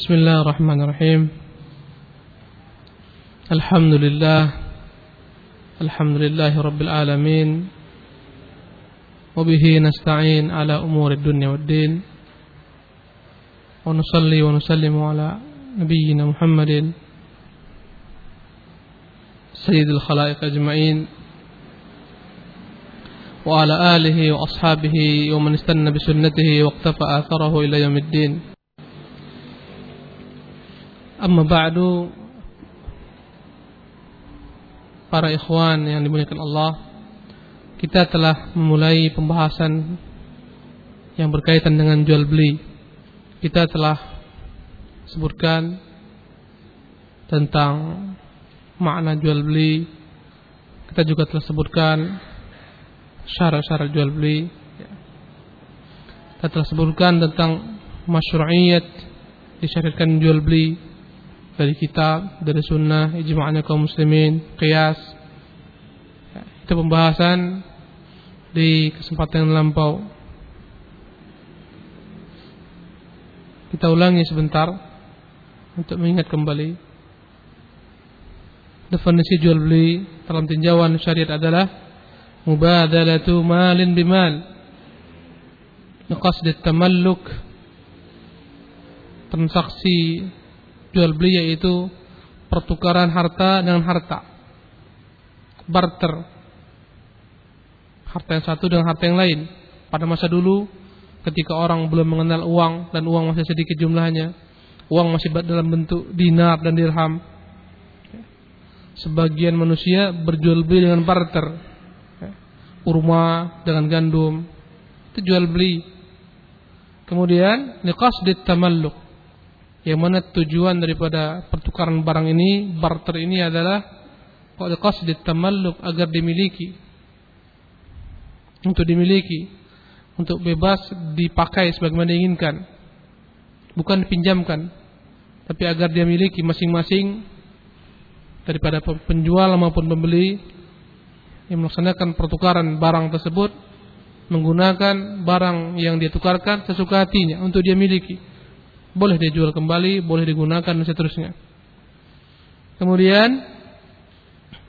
بسم الله الرحمن الرحيم الحمد لله الحمد لله رب العالمين وبه نستعين على أمور الدنيا والدين ونصلي ونسلم على نبينا محمد سيد الخلائق أجمعين وعلى آله وأصحابه ومن استنى بسنته واقتفى آثره إلى يوم الدين Amma ba'du Para ikhwan yang dimuliakan Allah Kita telah memulai pembahasan Yang berkaitan dengan jual beli. Kita telah Sebutkan Tentang Makna jual beli. Kita juga telah sebutkan Syarat-syarat jual beli. Kita telah sebutkan tentang Masyru'iyat Disyariatkan jual beli dari kitab, dari sunnah, ijma'nya kaum muslimin, qiyas. Itu pembahasan di kesempatan yang lampau. Kita ulangi sebentar untuk mengingat kembali. Definisi jual beli dalam tinjauan syariat adalah mubadalatu malin bimal. Qasd tamalluk transaksi jual beli yaitu pertukaran harta dengan harta. Barter. Harta yang satu dengan harta yang lain. Pada masa dulu ketika orang belum mengenal uang dan uang masih sedikit jumlahnya, uang masih dalam bentuk dinar dan dirham. Sebagian manusia berjual beli dengan barter. Urma dengan gandum. Itu jual beli. Kemudian niqas dit tamalluk yang mana tujuan daripada pertukaran barang ini barter ini adalah qasd tamalluk agar dimiliki. Untuk dimiliki untuk bebas dipakai sebagaimana diinginkan. Bukan dipinjamkan tapi agar dia miliki masing-masing daripada penjual maupun pembeli yang melaksanakan pertukaran barang tersebut menggunakan barang yang dia tukarkan sesuka hatinya untuk dia miliki boleh dia jual kembali, boleh digunakan dan seterusnya. Kemudian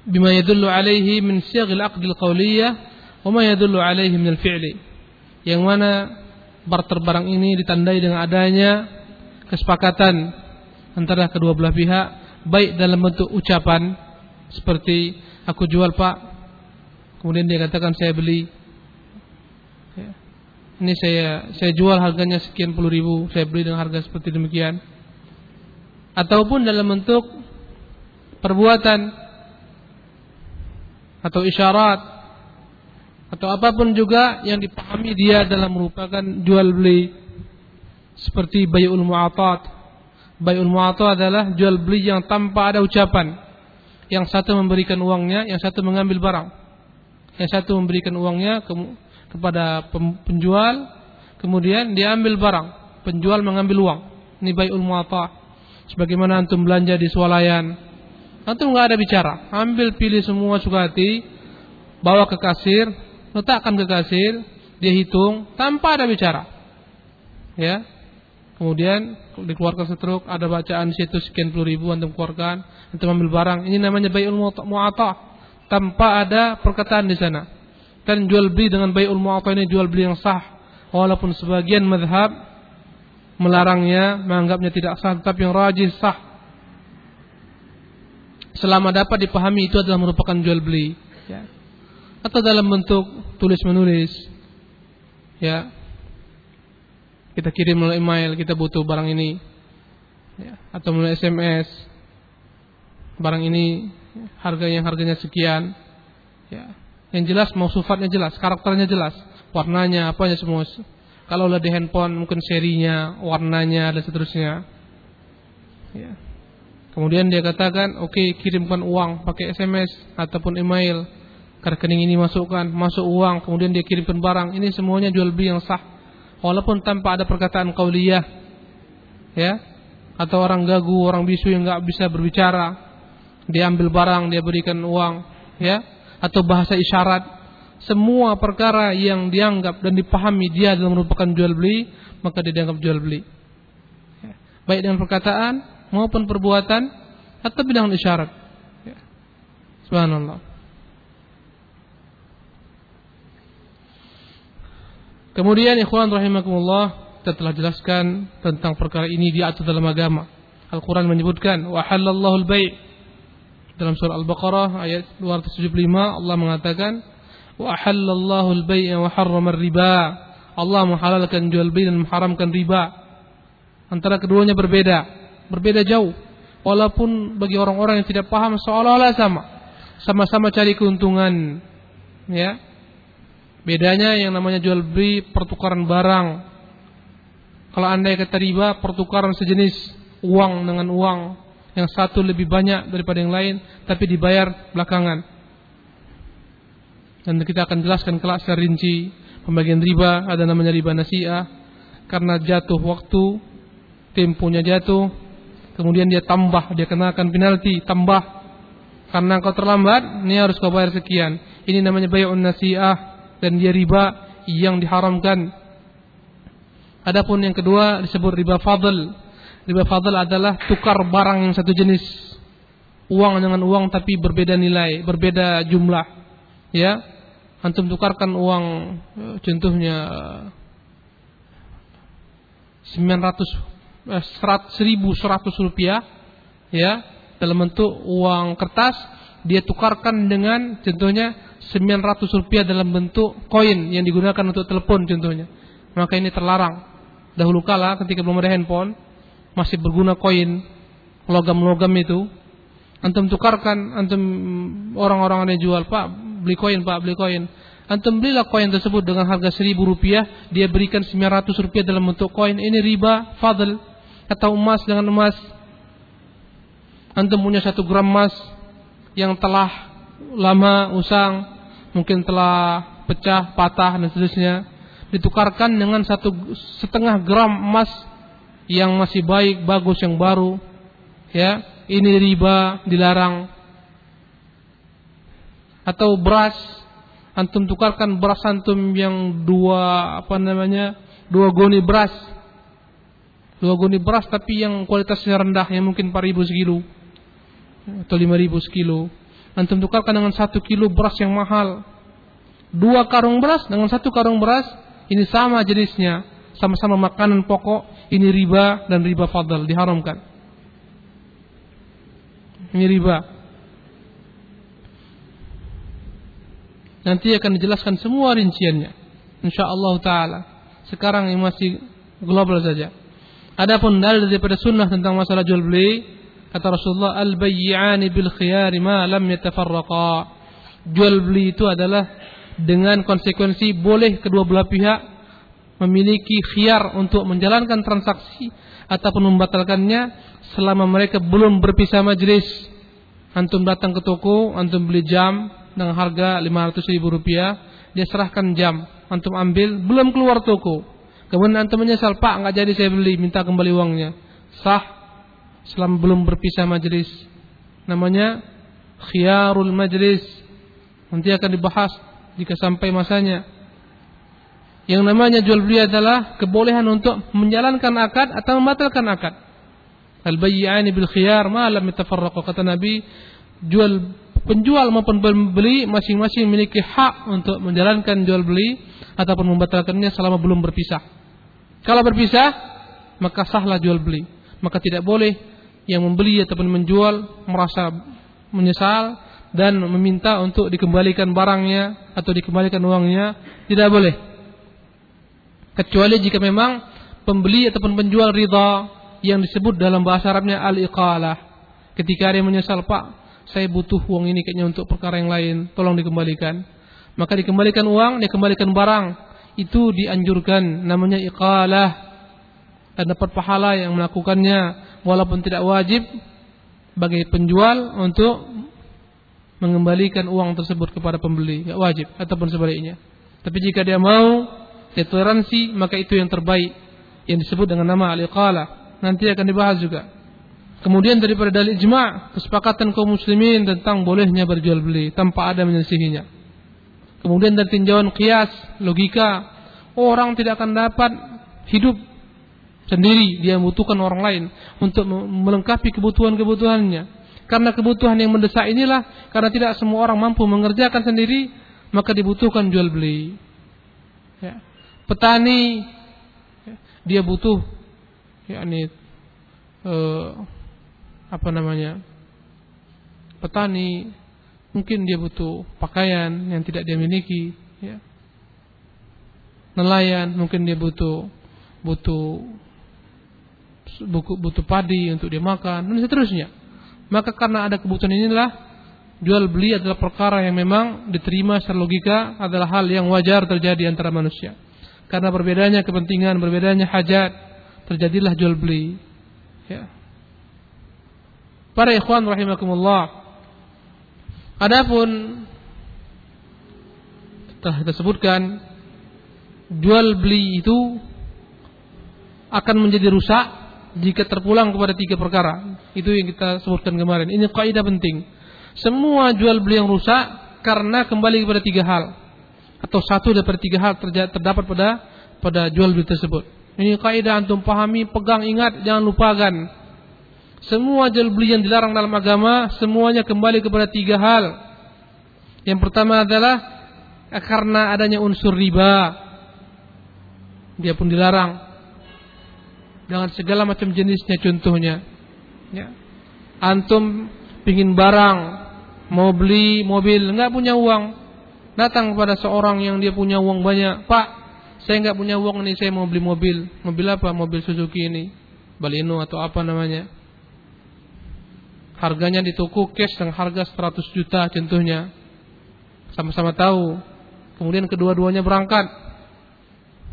bima yadullu alaihi min syaghil aqdil qawliyah wa ma yadullu alaihi min al-fi'li. Yang mana barter barang ini ditandai dengan adanya kesepakatan antara kedua belah pihak baik dalam bentuk ucapan seperti aku jual Pak kemudian dia katakan saya beli ini saya saya jual harganya sekian puluh ribu, saya beli dengan harga seperti demikian. Ataupun dalam bentuk perbuatan atau isyarat atau apa pun juga yang dipahami dia dalam merupakan jual beli seperti bayul mu'atat. Bayul mu'atat adalah jual beli yang tanpa ada ucapan. Yang satu memberikan uangnya, yang satu mengambil barang. Yang satu memberikan uangnya, kepada penjual, kemudian dia ambil barang, penjual mengambil uang. Ini bai'ul mu'ata. Sebagaimana antum belanja di swalayan, antum nggak ada bicara, ambil pilih semua suka hati, bawa ke kasir, letakkan ke kasir, dia hitung tanpa ada bicara. Ya. Kemudian dikeluarkan setruk, ada bacaan situ sekian puluh ribu antum keluarkan, antum ambil barang. Ini namanya bai'ul mu'ata tanpa ada perkataan di sana. Jual beli dengan bayul mu'ata ini jual beli yang sah. Walaupun sebagian madhab melarangnya, menganggapnya tidak sah, tapi yang rajin sah. Selama dapat dipahami itu adalah merupakan jual beli. Ya. Atau dalam bentuk tulis menulis. Ya. Kita kirim melalui email, kita butuh barang ini. Ya. Atau melalui SMS. Barang ini harganya harganya sekian. Ya yang jelas mausufatnya jelas, karakternya jelas, warnanya apanya semua. Kalau di handphone mungkin serinya, warnanya dan seterusnya. Ya. Kemudian dia katakan, oke okay, kirimkan uang pakai SMS ataupun email. Rekening ini masukkan, masuk uang, kemudian dia kirimkan barang. Ini semuanya jual beli yang sah. Walaupun tanpa ada perkataan kauliyah. Ya. Atau orang gagu, orang bisu yang nggak bisa berbicara. Dia ambil barang, dia berikan uang, ya atau bahasa isyarat semua perkara yang dianggap dan dipahami dia adalah merupakan jual beli maka dia dianggap jual beli baik dengan perkataan maupun perbuatan atau dengan isyarat. Ya. Subhanallah. Kemudian ikhwan rahimakumullah kita telah jelaskan tentang perkara ini diatur dalam agama. Al-Quran menyebutkan wa halallahu al-bai' dalam surah Al-Baqarah ayat 275 Allah mengatakan wa halallahu al-bai' wa harrama riba Allah menghalalkan jual beli dan mengharamkan riba. Antara keduanya berbeda berbeda jauh. Walaupun bagi orang-orang yang tidak paham seolah-olah sama. Sama-sama cari keuntungan ya. Bedanya yang namanya jual beli pertukaran barang. Kalau anda kata riba, pertukaran sejenis uang dengan uang. Yang satu lebih banyak daripada yang lain, tapi dibayar belakangan. Dan kita akan jelaskan kelak secara rinci pembagian riba ada namanya riba nasiah karena jatuh waktu temponya jatuh kemudian dia tambah dia kenakan penalti tambah karena kau terlambat ini harus kau bayar sekian ini namanya bayar nasiah dan dia riba yang diharamkan. Adapun yang kedua disebut riba fadl. Riba fadl adalah tukar barang yang satu jenis. Uang dengan uang tapi berbeda nilai, berbeda jumlah. Ya. Antum tukarkan uang contohnya 900 eh, 1100 rupiah ya dalam bentuk uang kertas dia tukarkan dengan contohnya 900 rupiah dalam bentuk koin yang digunakan untuk telepon contohnya. Maka ini terlarang. Dahulu kala ketika belum ada handphone, masih berguna koin, logam-logam itu. Antum tukarkan, antum orang-orang yang jual, Pak, beli koin, Pak, beli koin. Antum belilah koin tersebut dengan harga 1000 rupiah, dia berikan 900 rupiah dalam bentuk koin. Ini riba, fadl. Atau emas dengan emas. Antum punya satu gram emas yang telah lama usang, mungkin telah pecah, patah dan seterusnya, ditukarkan dengan satu setengah gram emas yang masih baik, bagus, yang baru, ya ini riba dilarang. Atau beras, antum tukarkan beras antum yang dua apa namanya dua goni beras, dua goni beras tapi yang kualitasnya rendah, yang mungkin 4000 sekilo atau 5000 sekilo antum tukarkan dengan satu kilo beras yang mahal. Dua karung beras dengan satu karung beras, ini sama jenisnya. Sama-sama makanan pokok, ini riba dan riba fadl, diharamkan. Ini riba. Nanti akan dijelaskan semua rinciannya. InsyaAllah ta'ala. Sekarang ini masih global saja. Adapun dalil daripada sunnah tentang masalah jual beli Kata Rasulullah, al-bayyi'ani bil khiyari ma lam yatafarraqa. Jual beli itu adalah dengan konsekuensi boleh kedua belah pihak memiliki khiyar untuk menjalankan transaksi ataupun membatalkannya selama mereka belum berpisah majelis. Antum datang ke toko, antum beli jam dengan harga 500 ribu rupiah, dia serahkan jam, antum ambil, belum keluar toko. Kemudian antum menyesal, Pak nggak jadi saya beli, minta kembali uangnya. Sah selama belum berpisah majelis. Namanya khiyarul majlis. Nanti akan dibahas jika sampai masanya. Yang namanya jual beli adalah kebolehan untuk menjalankan akad atau membatalkan akad. Al-bayyani bil khiyar ma lam yatafarraqu kata Nabi jual penjual maupun pembeli masing-masing memiliki hak untuk menjalankan jual beli ataupun membatalkannya selama belum berpisah. Kalau berpisah maka sahlah jual beli. Maka tidak boleh yang membeli ataupun menjual merasa menyesal dan meminta untuk dikembalikan barangnya atau dikembalikan uangnya tidak boleh kecuali jika memang pembeli ataupun penjual ridha yang disebut dalam bahasa Arabnya al-iqalah. Ketika dia menyesal Pak saya butuh uang ini kayaknya untuk perkara yang lain tolong dikembalikan. Maka dikembalikan uang dikembalikan barang itu dianjurkan namanya iqalah. Dan dapat pahala yang melakukannya walaupun tidak wajib bagi penjual untuk mengembalikan uang tersebut kepada pembeli, tidak wajib ataupun sebaliknya. Tapi jika dia mau toleransi, maka itu yang terbaik yang disebut dengan nama al-iqalah. Nanti akan dibahas juga. Kemudian daripada dalil ijma' kesepakatan kaum muslimin tentang bolehnya berjual beli tanpa ada menyelisihinya. Kemudian dari tinjauan kias, logika, orang tidak akan dapat hidup sendiri, dia membutuhkan orang lain untuk melengkapi kebutuhan-kebutuhannya. Karena kebutuhan yang mendesak inilah karena tidak semua orang mampu mengerjakan sendiri, maka dibutuhkan jual beli. Ya. Petani dia butuh yakni eh, apa namanya? Petani mungkin dia butuh pakaian yang tidak dia miliki, ya. Nelayan mungkin dia butuh butuh buku butuh padi untuk dia makan dan seterusnya. Maka karena ada kebutuhan inilah jual beli adalah perkara yang memang diterima secara logika adalah hal yang wajar terjadi antara manusia. Karena berbedanya kepentingan, berbedanya hajat, terjadilah jual beli. Ya. Para ikhwan rahimakumullah. Adapun telah kita jual beli itu akan menjadi rusak jika terpulang kepada tiga perkara. Itu yang kita sebutkan kemarin. Ini kaidah penting. Semua jual beli yang rusak karena kembali kepada tiga hal atau satu dari tiga hal terdapat pada pada jual beli tersebut. Ini kaidah antum pahami, pegang, ingat, jangan lupakan. Semua jual beli yang dilarang dalam agama semuanya kembali kepada tiga hal. Yang pertama adalah karena adanya unsur riba. Dia pun dilarang dengan segala macam jenisnya contohnya. Ya. Antum pingin barang, mau beli mobil, nggak punya uang, datang kepada seorang yang dia punya uang banyak, Pak, saya nggak punya uang nih, saya mau beli mobil, mobil apa? Mobil Suzuki ini, Baleno atau apa namanya? Harganya di toko cash dengan harga 100 juta contohnya. Sama-sama tahu. Kemudian kedua-duanya berangkat.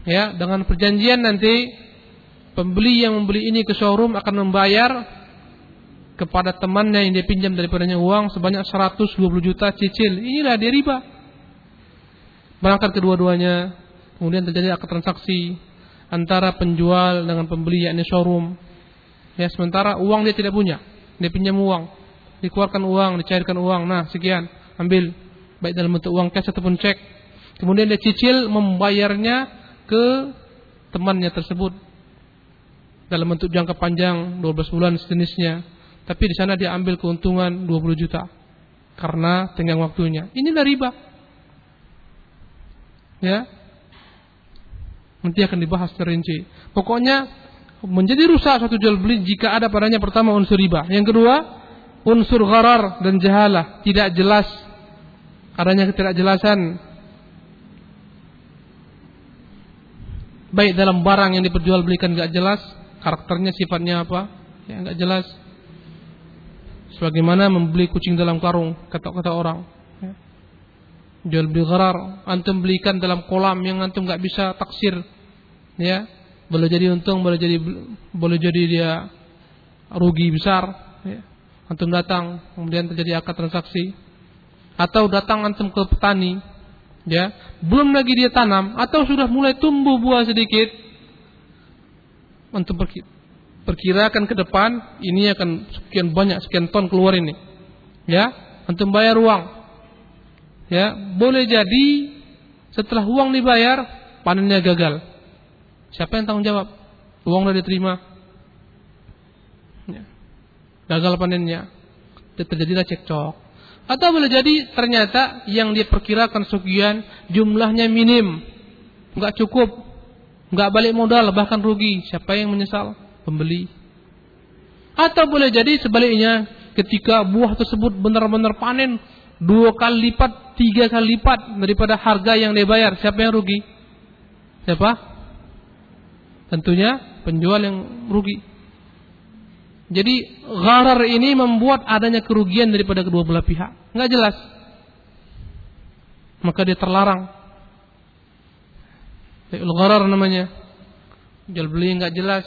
Ya, dengan perjanjian nanti pembeli yang membeli ini ke showroom akan membayar kepada temannya yang dia pinjam daripadanya uang sebanyak 120 juta cicil. Inilah dia riba. Berangkat kedua-duanya, kemudian terjadi akad transaksi antara penjual dengan pembeli yakni showroom. Ya, sementara uang dia tidak punya. Dia pinjam uang, dikeluarkan uang, dicairkan uang. Nah, sekian, ambil baik dalam bentuk uang cash ataupun cek. Kemudian dia cicil membayarnya ke temannya tersebut dalam bentuk jangka panjang 12 bulan sejenisnya. Tapi di sana dia ambil keuntungan 20 juta karena tenggang waktunya. Inilah riba. Ya. Nanti akan dibahas terinci. Pokoknya menjadi rusak satu jual beli jika ada padanya pertama unsur riba. Yang kedua, unsur gharar dan jahalah, tidak jelas. Adanya ketidakjelasan baik dalam barang yang diperjualbelikan gak jelas karakternya sifatnya apa ya nggak jelas sebagaimana membeli kucing dalam karung kata-kata orang. Jual beli gharar. Antum belikan dalam kolam yang antum nggak bisa taksir. Ya. Boleh jadi untung boleh jadi boleh jadi dia rugi besar. Ya. antum datang kemudian terjadi akad transaksi. Atau datang antum ke petani. Ya. Belum lagi dia tanam atau sudah mulai tumbuh buah sedikit untuk perkirakan ke depan ini akan sekian banyak sekian ton keluar ini. Ya, untuk bayar uang. Ya, boleh jadi setelah uang dibayar panennya gagal. Siapa yang tanggung jawab? Uang sudah diterima. Ya. Gagal panennya. Terjadilah cekcok. Atau boleh jadi ternyata yang dia perkirakan sekian jumlahnya minim. Enggak cukup nggak balik modal bahkan rugi siapa yang menyesal pembeli atau boleh jadi sebaliknya ketika buah tersebut benar-benar panen dua kali lipat tiga kali lipat daripada harga yang dibayar siapa yang rugi? Siapa? Tentunya penjual yang rugi. Jadi gharar ini membuat adanya kerugian daripada kedua belah pihak. Nggak jelas. Maka dia terlarang. Bai'ul gharar namanya. Jual beli nggak jelas.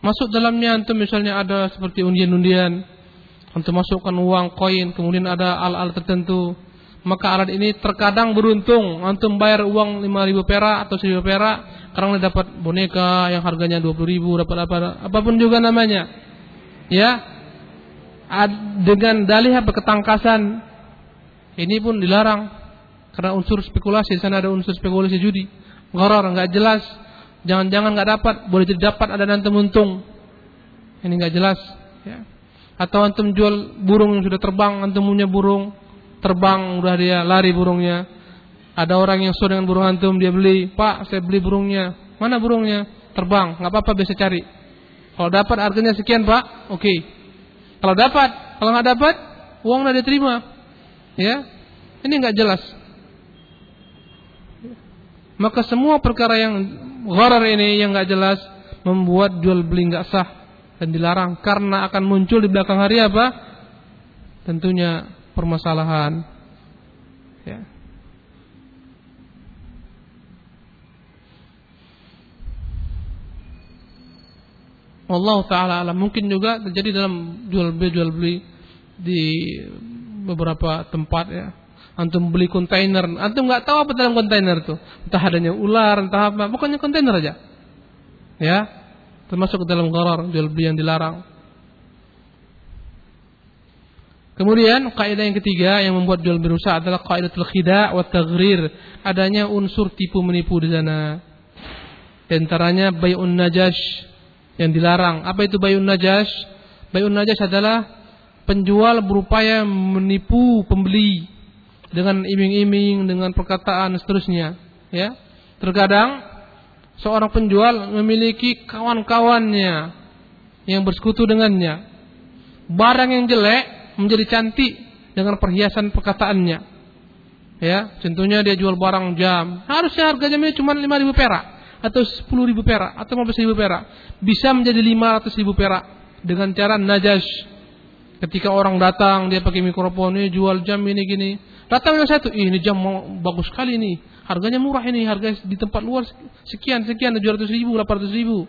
Masuk dalamnya antum misalnya ada seperti undian-undian. Antum masukkan uang, koin, kemudian ada al-al tertentu. Maka alat ini terkadang beruntung. Antum bayar uang 5000 perak atau 1000 perak. Karena dapat boneka yang harganya 20.000, dapat apa, apa pun juga namanya. Ya, dengan dalih apa ketangkasan ini pun dilarang karena unsur spekulasi, di sana ada unsur spekulasi judi. Gharar nggak jelas. Jangan-jangan nggak dapat, boleh jadi dapat ada nanti untung. Ini nggak jelas. Ya. Atau antum jual burung yang sudah terbang, antum punya burung terbang udah dia lari burungnya. Ada orang yang sudah dengan burung antum dia beli, Pak saya beli burungnya. Mana burungnya? Terbang, nggak apa-apa bisa cari. Kalau dapat harganya sekian Pak, oke. Okay. Kalau dapat, kalau nggak dapat, uang udah diterima. Ya, ini nggak jelas. Maka semua perkara yang gharar ini yang nggak jelas membuat jual beli nggak sah dan dilarang karena akan muncul di belakang hari apa? Tentunya permasalahan. Ya. Allah taala alam mungkin juga terjadi dalam jual beli jual beli di beberapa tempat ya. Antum beli kontainer, antum nggak tahu apa dalam kontainer itu. Entah adanya ular, entah apa, pokoknya kontainer aja. Ya, termasuk dalam gharar jual beli yang dilarang. Kemudian kaidah yang ketiga yang membuat jual beli rusak adalah kaidatul khida' wa taghrir. Adanya unsur tipu menipu di sana. Di antaranya bay'un najash yang dilarang. Apa itu bay'un najash? Bay'un najash adalah penjual berupaya menipu pembeli dengan iming-iming, dengan perkataan seterusnya, ya. Terkadang seorang penjual memiliki kawan-kawannya yang bersekutu dengannya. Barang yang jelek menjadi cantik dengan perhiasan perkataannya. Ya, contohnya dia jual barang jam, harusnya harganya cuma 5000 perak atau 10.000 perak atau 15.000 perak. Bisa menjadi 500.000 perak dengan cara najas. Ketika orang datang dia pakai mikrofon ini jual jam ini gini. Datang yang satu, ini jam bagus sekali nih Harganya murah ini, harga di tempat luar sekian, sekian, 700 ribu, 800 ribu.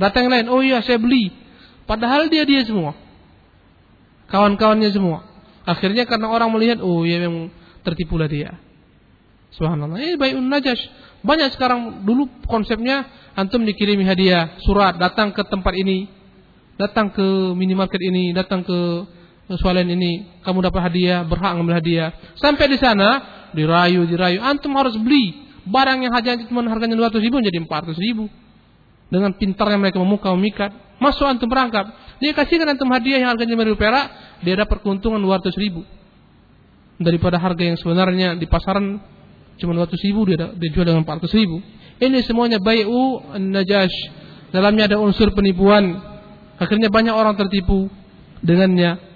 Datang yang lain, oh iya saya beli. Padahal dia dia semua. Kawan-kawannya semua. Akhirnya karena orang melihat, oh iya memang tertipulah dia. Subhanallah. Ini baik najas. Banyak sekarang dulu konsepnya antum dikirimi hadiah, surat, datang ke tempat ini, datang ke minimarket ini, datang ke swalayan ini, kamu dapat hadiah, berhak ngambil hadiah. Sampai di sana dirayu, dirayu. Antum harus beli barang yang hanya cuma harganya 200 ribu jadi 400 ribu. Dengan pintarnya mereka memuka memikat. Masuk antum berangkap. Dia kasihkan antum hadiah yang harganya 5 ribu perak. Dia dapat keuntungan 200 ribu. Daripada harga yang sebenarnya di pasaran cuma 200 ribu dia, dia jual dengan 400 ribu. Ini semuanya bayu najash. Dalamnya ada unsur penipuan. Akhirnya banyak orang tertipu dengannya.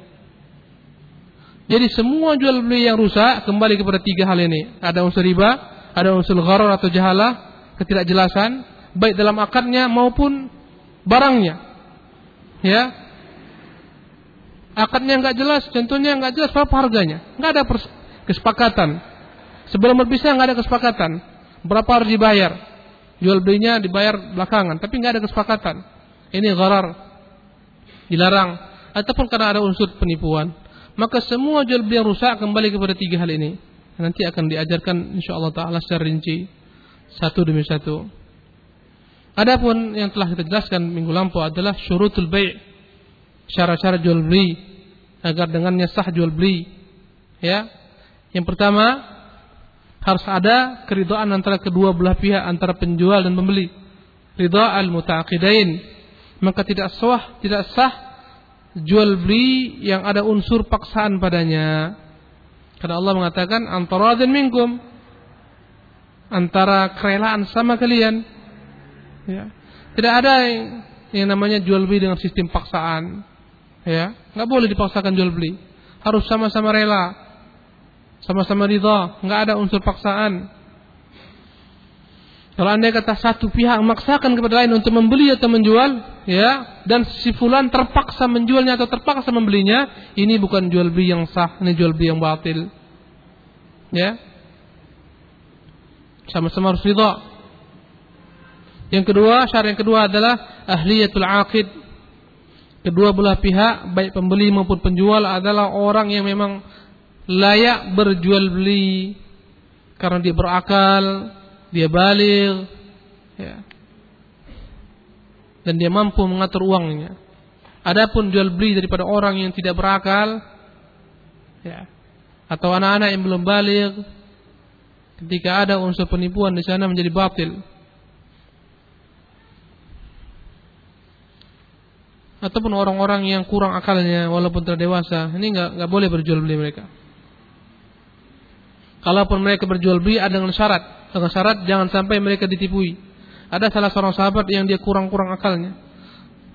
Jadi semua jual beli yang rusak kembali kepada tiga hal ini. Ada unsur riba, ada unsur gharar atau jahalah, ketidakjelasan, baik dalam akadnya maupun barangnya. Ya. Akadnya nggak jelas, contohnya nggak jelas berapa harganya, nggak ada kesepakatan. Sebelum berpisah nggak ada kesepakatan. Berapa harus dibayar? Jual belinya dibayar belakangan, tapi nggak ada kesepakatan. Ini gharar, dilarang. Ataupun karena ada unsur penipuan maka semua jual beli yang rusak kembali kepada tiga hal ini. Nanti akan diajarkan insyaallah taala secara rinci satu demi satu. Adapun yang telah kita jelaskan minggu lampau adalah syurutul bai', syarat-syarat jual beli agar dengannya sah jual beli. Ya. Yang pertama harus ada keridhaan antara kedua belah pihak antara penjual dan pembeli. Ridha al-muta'aqidain. Maka tidak sah, tidak sah jual beli yang ada unsur paksaan padanya. Karena Allah mengatakan antara dan minkum antara kerelaan sama kalian. Ya. Tidak ada yang, namanya jual beli dengan sistem paksaan. Ya, nggak boleh dipaksakan jual beli. Harus sama-sama rela, sama-sama ridha, nggak ada unsur paksaan. Kalau anda kata satu pihak memaksakan kepada lain untuk membeli atau menjual, ya, dan si fulan terpaksa menjualnya atau terpaksa membelinya, ini bukan jual beli yang sah, ini jual beli yang batil. Ya. Sama-sama harus ridha. Yang kedua, syarat yang kedua adalah ahliyatul aqid. Kedua belah pihak, baik pembeli maupun penjual adalah orang yang memang layak berjual beli karena dia berakal, dia balik ya. dan dia mampu mengatur uangnya. Adapun jual beli daripada orang yang tidak berakal ya, atau anak-anak yang belum balik ketika ada unsur penipuan di sana menjadi batil. Ataupun orang-orang yang kurang akalnya walaupun telah dewasa, ini nggak nggak boleh berjual beli mereka. Kalaupun mereka berjual beli ada dengan syarat, dengan syarat jangan sampai mereka ditipui. Ada salah seorang sahabat yang dia kurang-kurang akalnya.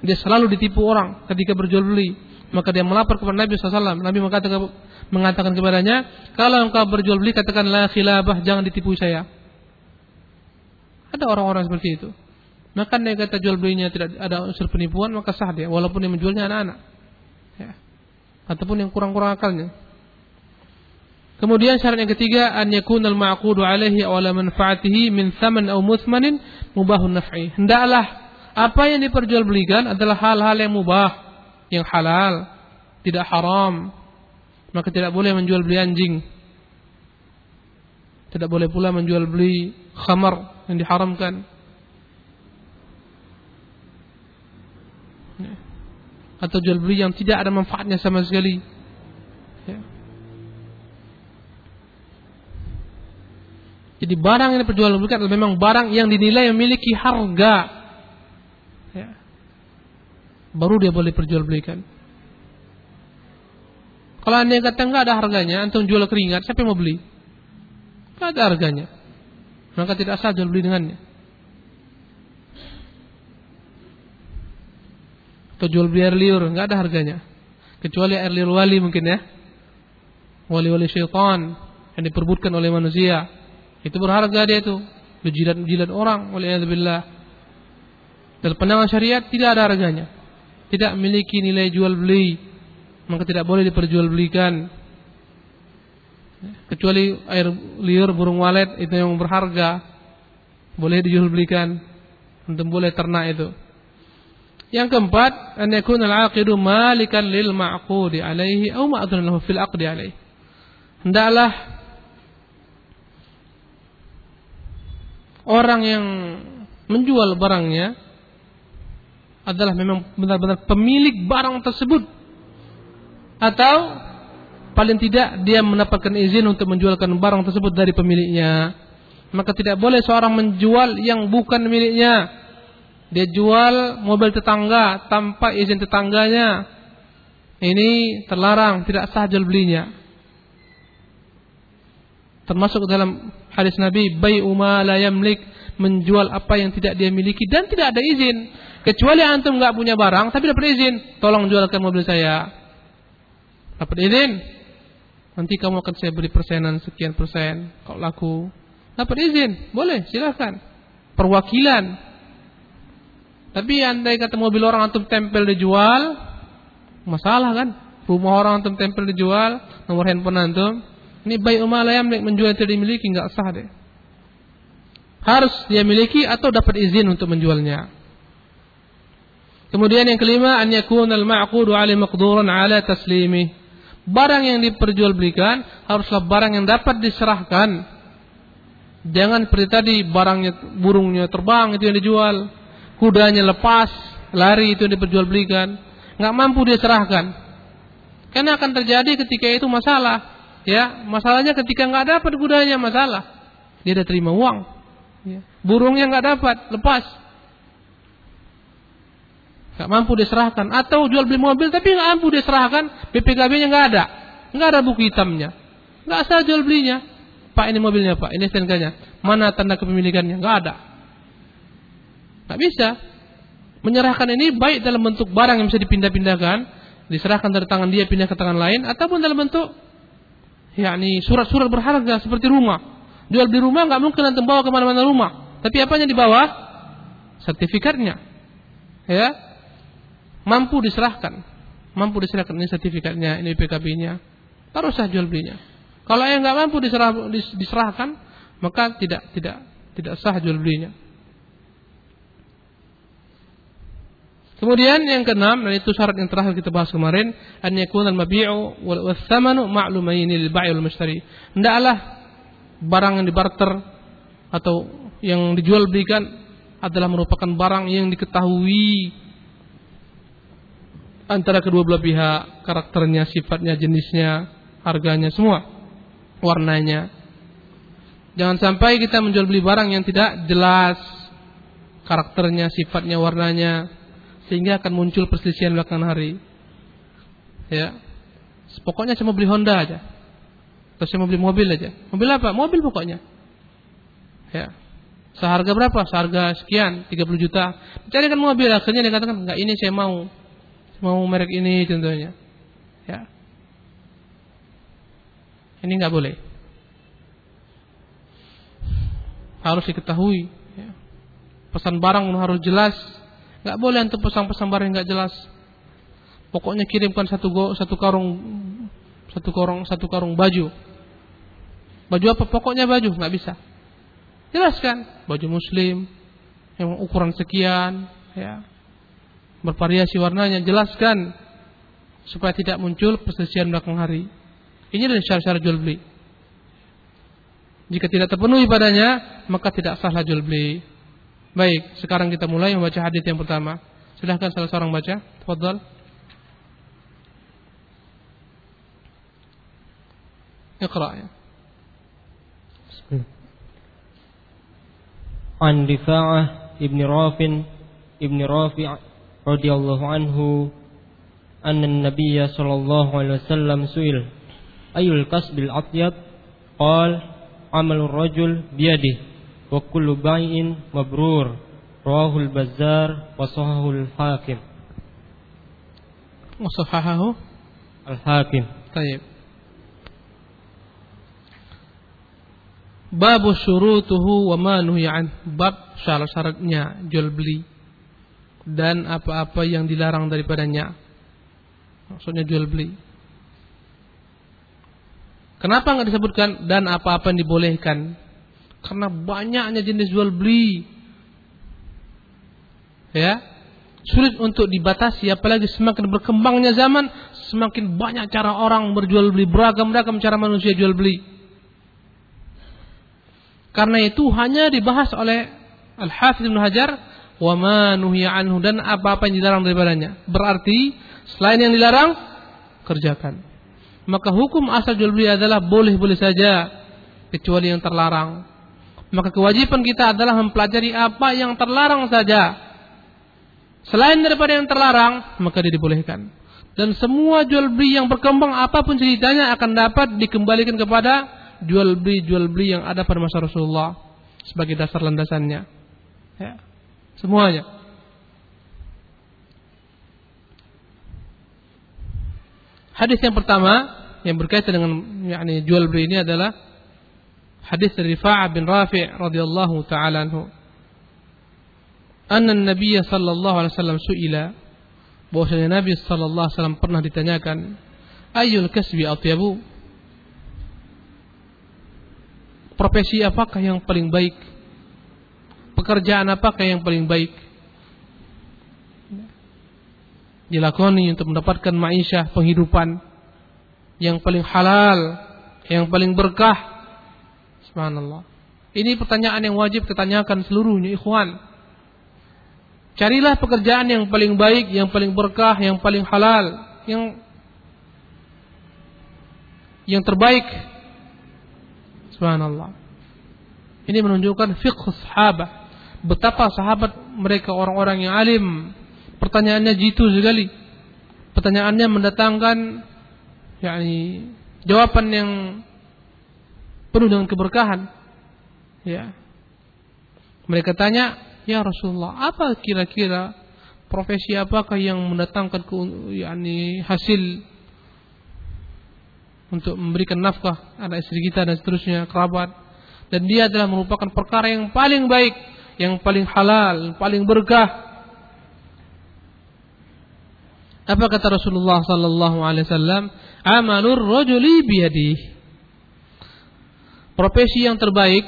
Dia selalu ditipu orang ketika berjual beli. Maka dia melapor kepada Nabi SAW. Nabi mengatakan, mengatakan kepadanya, kalau engkau berjual beli katakan la khilabah, jangan ditipu saya. Ada orang-orang seperti itu. Maka dia kata jual belinya tidak ada unsur penipuan, maka sah dia. Walaupun dia menjualnya anak-anak. Ya. Ataupun yang kurang-kurang akalnya. Kemudian syarat yang ketiga an yakunal ma'qudu alaihi aw ala manfaatihi min thaman aw muthmanin mubahun naf'i. Hendaklah apa yang diperjualbelikan adalah hal-hal yang mubah, yang halal, tidak haram. Maka tidak boleh menjual beli anjing. Tidak boleh pula menjual beli khamar yang diharamkan. Atau jual beli yang tidak ada manfaatnya sama sekali. Jadi barang yang diperjualbelikan adalah memang barang yang dinilai memiliki harga. Ya. Baru dia boleh perjualbelikan. Kalau anda kata nggak ada harganya, antum jual keringat, siapa yang mau beli? Nggak ada harganya. Maka tidak sah jual beli dengannya. Atau jual beli air liur, nggak ada harganya. Kecuali air liur wali mungkin ya. Wali-wali syaitan yang diperbutkan oleh manusia itu berharga dia itu. Jilat-jilat orang oleh billah. Dalam pandangan syariat tidak ada harganya. Tidak memiliki nilai jual beli. Maka tidak boleh diperjualbelikan. Kecuali air liur burung walet itu yang berharga. Boleh dijual belikan. Untuk boleh ternak itu. Yang keempat, an yakun al-aqidu malikan lil ma'qudi alaihi atau ma'dun lahu fil aqdi alaihi. Hendaklah orang yang menjual barangnya adalah memang benar-benar pemilik barang tersebut. Atau paling tidak dia mendapatkan izin untuk menjualkan barang tersebut dari pemiliknya. Maka tidak boleh seorang menjual yang bukan miliknya. Dia jual mobil tetangga tanpa izin tetangganya. Ini terlarang tidak sah jual belinya. Termasuk dalam hadis Nabi bai'u ma la yamlik menjual apa yang tidak dia miliki dan tidak ada izin. Kecuali antum nggak punya barang tapi dapat izin tolong jualkan mobil saya. Dapat izin? Nanti kamu akan saya beri persenan sekian persen. Kalau laku dapat izin. Boleh silahkan. Perwakilan. Tapi andai kata mobil orang antum tempel dijual masalah kan? Rumah orang antum tempel dijual nomor handphone antum ini bayi yang menjual yang tidak dimiliki nggak sah deh. Harus dia miliki atau dapat izin untuk menjualnya. Kemudian yang kelima an yakun al ma'qudu 'ala maqduran 'ala taslimi. Barang yang diperjualbelikan haruslah barang yang dapat diserahkan. Jangan seperti tadi barangnya burungnya terbang itu yang dijual, kudanya lepas, lari itu yang diperjualbelikan. Nggak mampu dia serahkan. Karena akan terjadi ketika itu masalah. Ya, masalahnya ketika nggak dapat kudanya masalah. Dia ada terima uang. Ya. Burungnya nggak dapat, lepas. Nggak mampu diserahkan. Atau jual beli mobil tapi nggak mampu diserahkan, BPKB-nya nggak ada, nggak ada buku hitamnya, nggak asal jual belinya. Pak ini mobilnya Pak, ini STNK-nya. Mana tanda kepemilikannya? Nggak ada. Nggak bisa. Menyerahkan ini baik dalam bentuk barang yang bisa dipindah-pindahkan, diserahkan dari tangan dia pindah ke tangan lain, ataupun dalam bentuk yakni surat-surat berharga seperti rumah. Jual beli rumah nggak mungkin nanti bawa ke mana-mana rumah. Tapi apanya di bawah? Sertifikatnya. Ya. Mampu diserahkan. Mampu diserahkan ini sertifikatnya, ini PKB-nya. Taruh sah jual belinya. Kalau yang nggak mampu diserah, diserahkan, maka tidak tidak tidak sah jual belinya. Kemudian yang keenam dan itu syarat yang terakhir kita bahas kemarin, an yakuna al-mabi'u wal thamanu ma'lumaini lil bai' wal mushtari. Hendaklah barang yang dibarter atau yang dijual belikan adalah merupakan barang yang diketahui antara kedua belah pihak, karakternya, sifatnya, jenisnya, harganya semua, warnanya. Jangan sampai kita menjual beli barang yang tidak jelas karakternya, sifatnya, warnanya sehingga akan muncul perselisihan belakangan hari. Ya. Pokoknya cuma beli Honda aja. Terus saya mau beli mobil aja. Mobil apa? Mobil pokoknya. Ya. Seharga berapa? Seharga sekian, 30 juta. Carikan mobil, akhirnya dia katakan, enggak ini saya mau. Mau merek ini contohnya. Ya. Ini enggak boleh. Harus diketahui. Ya. Pesan barang harus jelas. Enggak boleh untuk pesan-pesan barang enggak jelas. Pokoknya kirimkan satu go, satu karung satu karung satu karung baju. Baju apa? Pokoknya baju, nggak bisa. Jelaskan, baju muslim yang ukuran sekian, ya. Bervariasi warnanya, jelaskan supaya tidak muncul perselisihan belakang hari. Ini adalah syarat-syarat jual beli. Jika tidak terpenuhi padanya, maka tidak sahlah jual beli. Baik, sekarang kita mulai membaca hadis yang pertama. Silahkan salah seorang baca. Tafadhal. Iqra ya. An Rifa'ah ibn Rafin ibn Rafi' radhiyallahu anhu anna an-nabiya sallallahu alaihi wasallam su'il ayul kasbil atyab qal amalur rajul biyadihi قال عمل الرجل بيده وكل بيع مبرور رواه البزار وصححه الحاكم وصححه الحاكم طيب Bab syurutuhu wa ma nuhiyan. Bab syarat-syaratnya jual beli dan apa-apa yang dilarang daripadanya. Maksudnya jual beli. Kenapa nggak disebutkan dan apa-apa yang dibolehkan? Karena banyaknya jenis jual beli. Ya, sulit untuk dibatasi apalagi semakin berkembangnya zaman semakin banyak cara orang berjual beli beragam-ragam cara manusia jual beli karena itu hanya dibahas oleh Al-Hafidh Ibn Hajar wa ma anhu dan apa-apa yang dilarang daripadanya. Berarti selain yang dilarang kerjakan. Maka hukum asal jual beli adalah boleh-boleh saja kecuali yang terlarang. Maka kewajiban kita adalah mempelajari apa yang terlarang saja. Selain daripada yang terlarang, maka dia dibolehkan. Dan semua jual beli yang berkembang apa pun ceritanya akan dapat dikembalikan kepada jual beli jual beli yang ada pada masa Rasulullah sebagai dasar landasannya. Ya. Semuanya. Hadis yang pertama yang berkaitan dengan yakni jual beli ini adalah hadis Rifa'ah bin Rafi' radhiyallahu taala anhu. Anna Nabi sallallahu alaihi wasallam suila bahwasanya Nabi sallallahu alaihi wasallam pernah ditanyakan ayyul kasbi atyabu Profesi apakah yang paling baik? Pekerjaan apakah yang paling baik? Dilakoni untuk mendapatkan maisha penghidupan yang paling halal, yang paling berkah. Subhanallah. Ini pertanyaan yang wajib ditanyakan seluruhnya ikhwan. Carilah pekerjaan yang paling baik, yang paling berkah, yang paling halal, yang yang terbaik Subhanallah. Ini menunjukkan fiqh sahabat. Betapa sahabat mereka orang-orang yang alim. Pertanyaannya jitu sekali. Pertanyaannya mendatangkan yakni jawaban yang penuh dengan keberkahan. Ya. Mereka tanya, "Ya Rasulullah, apa kira-kira profesi apakah yang mendatangkan yakni hasil untuk memberikan nafkah anak istri kita dan seterusnya kerabat dan dia adalah merupakan perkara yang paling baik yang paling halal paling berkah apa kata Rasulullah sallallahu alaihi wasallam amalur rajuli biyadihi profesi yang terbaik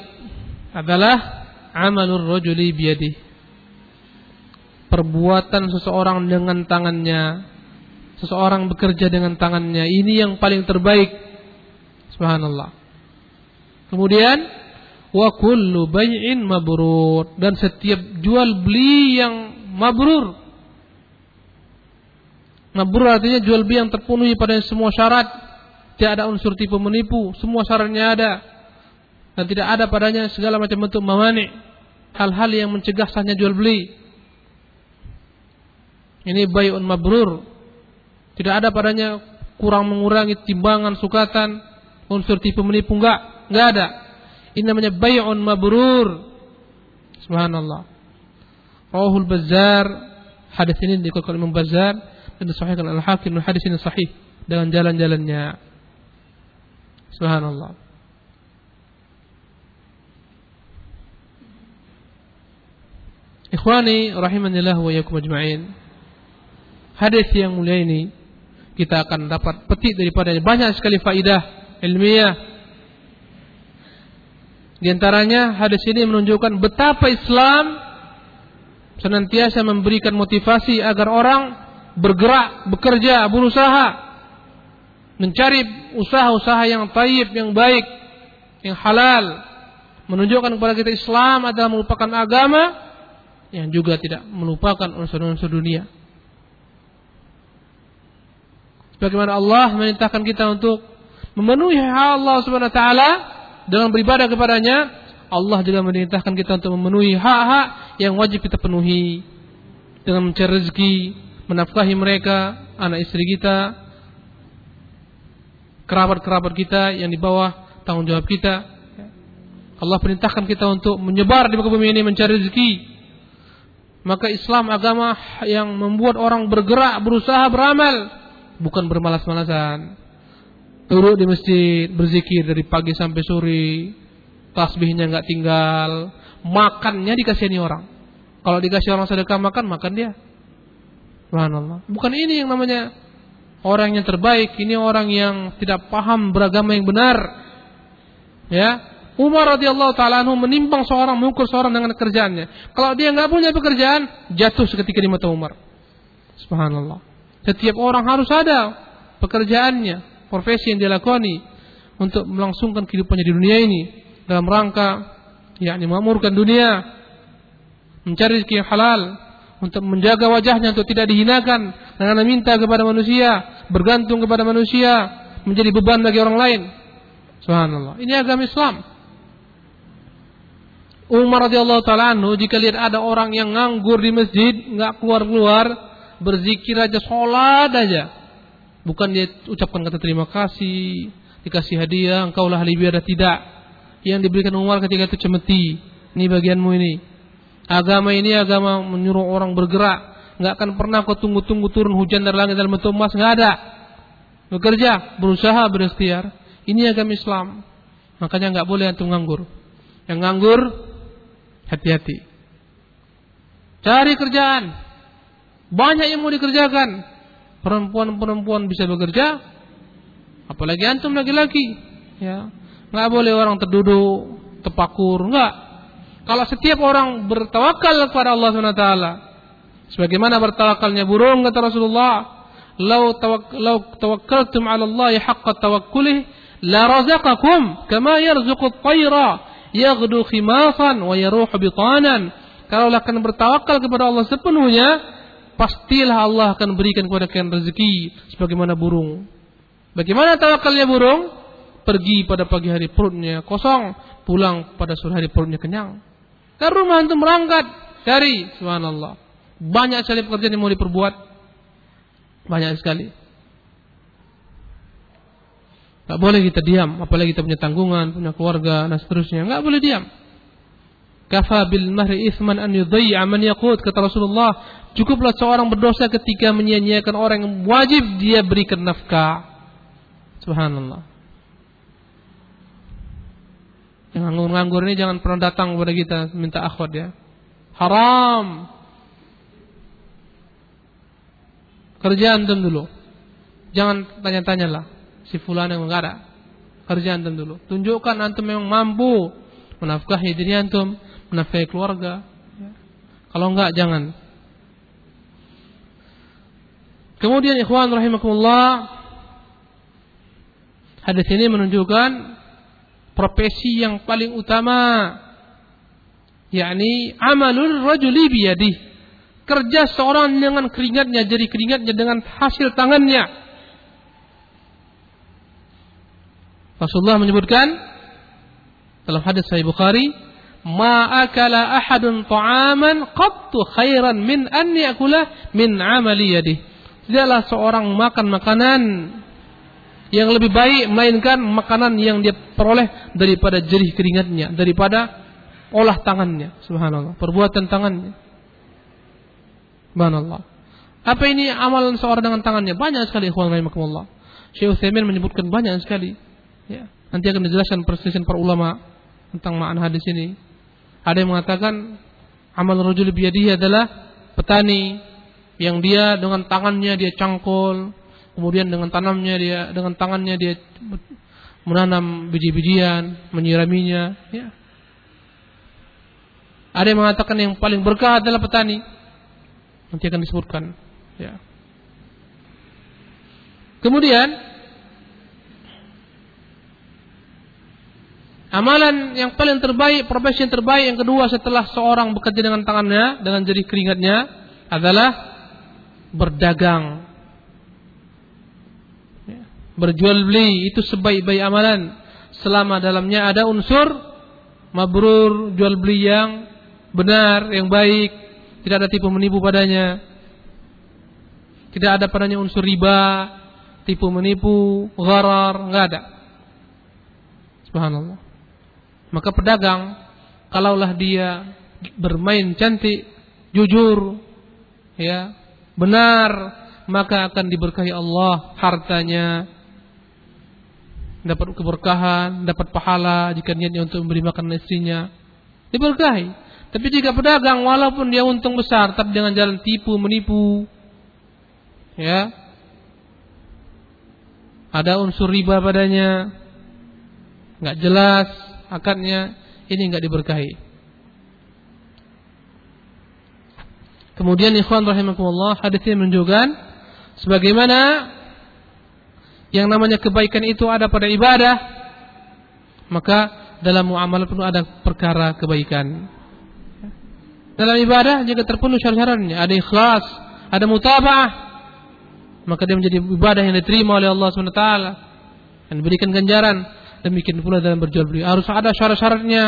adalah amalur rajuli biyadihi perbuatan seseorang dengan tangannya seseorang bekerja dengan tangannya ini yang paling terbaik. Subhanallah. Kemudian wa kullu bai'in mabrur. Dan setiap jual beli yang mabrur. Mabrur artinya jual beli yang terpenuhi pada semua syarat. Tidak ada unsur tipu menipu. Semua syaratnya ada dan tidak ada padanya segala macam bentuk mawani hal-hal yang mencegah sahnya jual beli. Ini bayun mabrur. Tidak ada padanya kurang mengurangi timbangan sukatan unsur tipu menipu enggak. Enggak ada. Ini namanya bayun mabrur. Subhanallah. Rawahul bazzar. Hadis ini dikutip Imam Bazzar dan disahihkan Al-Hakim. Hadis ini sahih dengan jalan-jalannya. Subhanallah Ikhwani rahimanillah wa yakum ajma'in. Hadis yang mulia ini kita akan dapat petik daripada banyak sekali faidah ilmiah. Di antaranya hadis ini menunjukkan betapa Islam senantiasa memberikan motivasi agar orang bergerak, bekerja, berusaha mencari usaha-usaha yang taib, yang baik, yang halal. Menunjukkan kepada kita Islam adalah merupakan agama yang juga tidak melupakan unsur-unsur dunia. Bagaimana Allah memerintahkan kita untuk memenuhi hak Allah Subhanahu wa taala dengan beribadah kepadanya, Allah juga memerintahkan kita untuk memenuhi hak-hak yang wajib kita penuhi dengan mencari rezeki, menafkahi mereka, anak istri kita, kerabat-kerabat kita yang di bawah tanggung jawab kita. Allah perintahkan kita untuk menyebar di muka bumi ini mencari rezeki, maka Islam agama yang membuat orang bergerak, berusaha, beramal, bukan bermalas-malasan. Turut di masjid, berzikir dari pagi sampai sore, tasbihnya nggak tinggal, makannya dikasihani orang. Kalau dikasih orang sedekah makan, makan dia. Subhanallah. Bukan ini yang namanya orang yang terbaik, ini orang yang tidak paham beragama yang benar. Ya, Umar radhiyallahu taala anhu menimbang seorang mengukur seorang dengan kerjaannya. Kalau dia nggak punya pekerjaan, jatuh seketika di mata Umar. Subhanallah. Setiap orang harus ada pekerjaannya, profesi yang dia lakoni untuk melangsungkan kehidupannya di dunia ini dalam rangka yakni memamurkan dunia, mencari rezeki yang halal, untuk menjaga wajahnya untuk tidak dihinakan dengan meminta kepada manusia, bergantung kepada manusia, menjadi beban bagi orang lain. Subhanallah. Ini agama Islam. Umar radhiyallahu taala anhu jika lihat ada orang yang nganggur di masjid, nggak keluar-keluar, berzikir aja, sholat aja. Bukan dia ucapkan kata terima kasih, dikasih hadiah, engkau lah ahli biada tidak. Yang diberikan Umar ketika itu cemeti. Ini bagianmu ini. Agama ini agama menyuruh orang bergerak. Nggak akan pernah kau tunggu-tunggu turun hujan dari langit dalam bentuk emas. Nggak ada. Bekerja, berusaha, berikhtiar. Ini agama Islam. Makanya nggak boleh antum nganggur. Yang nganggur Hati-hati. Cari kerjaan. Banyak yang mau dikerjakan. Perempuan-perempuan bisa bekerja. Apalagi antum laki-laki. Ya. Nggak boleh orang terduduk, tepakur. Enggak. Kalau setiap orang bertawakal kepada Allah SWT. Sebagaimana bertawakalnya burung kata Rasulullah. Lau, tawak, lau tawakkaltum ala Allah haqqa tawakkulih. La razaqakum kama yarzuqut tayra yaghdu khimasan wa yaruhu bitanan. Kalau akan bertawakal kepada Allah sepenuhnya, pastilah Allah akan berikan kepada kalian rezeki sebagaimana burung. Bagaimana tawakalnya burung? Pergi pada pagi hari perutnya kosong, pulang pada sore hari perutnya kenyang. Ke rumah untuk berangkat, cari, subhanallah. Banyak sekali pekerjaan yang mau diperbuat. Banyak sekali. Gak boleh kita diam, apalagi kita punya tanggungan, punya keluarga dan seterusnya. Gak boleh diam. Kafa bil mahri isman an yudayya man yaqut kata Rasulullah. Cukuplah seorang berdosa ketika menyia-nyiakan orang yang wajib dia berikan nafkah. Subhanallah. Yang nganggur-nganggur ini jangan pernah datang kepada kita minta akhwat ya. Haram. Kerjaan dulu. Jangan tanya-tanyalah si fulan yang enggak ada kerjaan antum dulu. Tunjukkan antum memang mampu menafkahi diri antum, menafkahi keluarga. Kalau enggak jangan. Kemudian ikhwan rahimakumullah hadis ini menunjukkan profesi yang paling utama yakni amalul rajuli biyadih kerja seorang dengan keringatnya jadi keringatnya dengan hasil tangannya Rasulullah menyebutkan dalam hadis Sahih Bukhari, "Ma akala ahadun ta'aman qattu khairan min an yakula min amali yadihi." Tidaklah seorang makan makanan yang lebih baik melainkan makanan yang dia peroleh daripada jerih keringatnya, daripada olah tangannya. Subhanallah, perbuatan tangannya. Subhanallah. Apa ini amalan seorang dengan tangannya? Banyak sekali ikhwan rahimakumullah. Syekh Utsaimin menyebutkan banyak sekali. Ya. Nanti akan dijelaskan persisian para ulama tentang makna hadis ini. Ada yang mengatakan amal rajul biyadihi adalah petani yang dia dengan tangannya dia cangkul, kemudian dengan tanamnya dia dengan tangannya dia menanam biji-bijian, menyiraminya, ya. Ada yang mengatakan yang paling berkah adalah petani. Nanti akan disebutkan. Ya. Kemudian amalan yang paling terbaik, profesi yang terbaik yang kedua setelah seorang bekerja dengan tangannya, dengan jari keringatnya adalah berdagang. Ya. Berjual beli itu sebaik-baik amalan selama dalamnya ada unsur mabrur jual beli yang benar, yang baik, tidak ada tipu menipu padanya. Tidak ada padanya unsur riba, tipu menipu, gharar, enggak ada. Subhanallah. Maka pedagang kalaulah dia bermain cantik, jujur, ya, benar, maka akan diberkahi Allah hartanya. Dapat keberkahan, dapat pahala jika niatnya untuk memberi makan istrinya. Diberkahi. Tapi jika pedagang walaupun dia untung besar tapi dengan jalan tipu menipu, ya ada unsur riba padanya nggak jelas akadnya ini nggak diberkahi. Kemudian ikhwan rahimakumullah hadis ini menunjukkan sebagaimana yang namanya kebaikan itu ada pada ibadah maka dalam muamalah pun ada perkara kebaikan. Dalam ibadah jika terpenuhi syarat-syaratnya. Ada ikhlas ada mutabah maka dia menjadi ibadah yang diterima oleh Allah SWT dan diberikan ganjaran demikian pula dalam berjual beli. Harus ada syarat-syaratnya.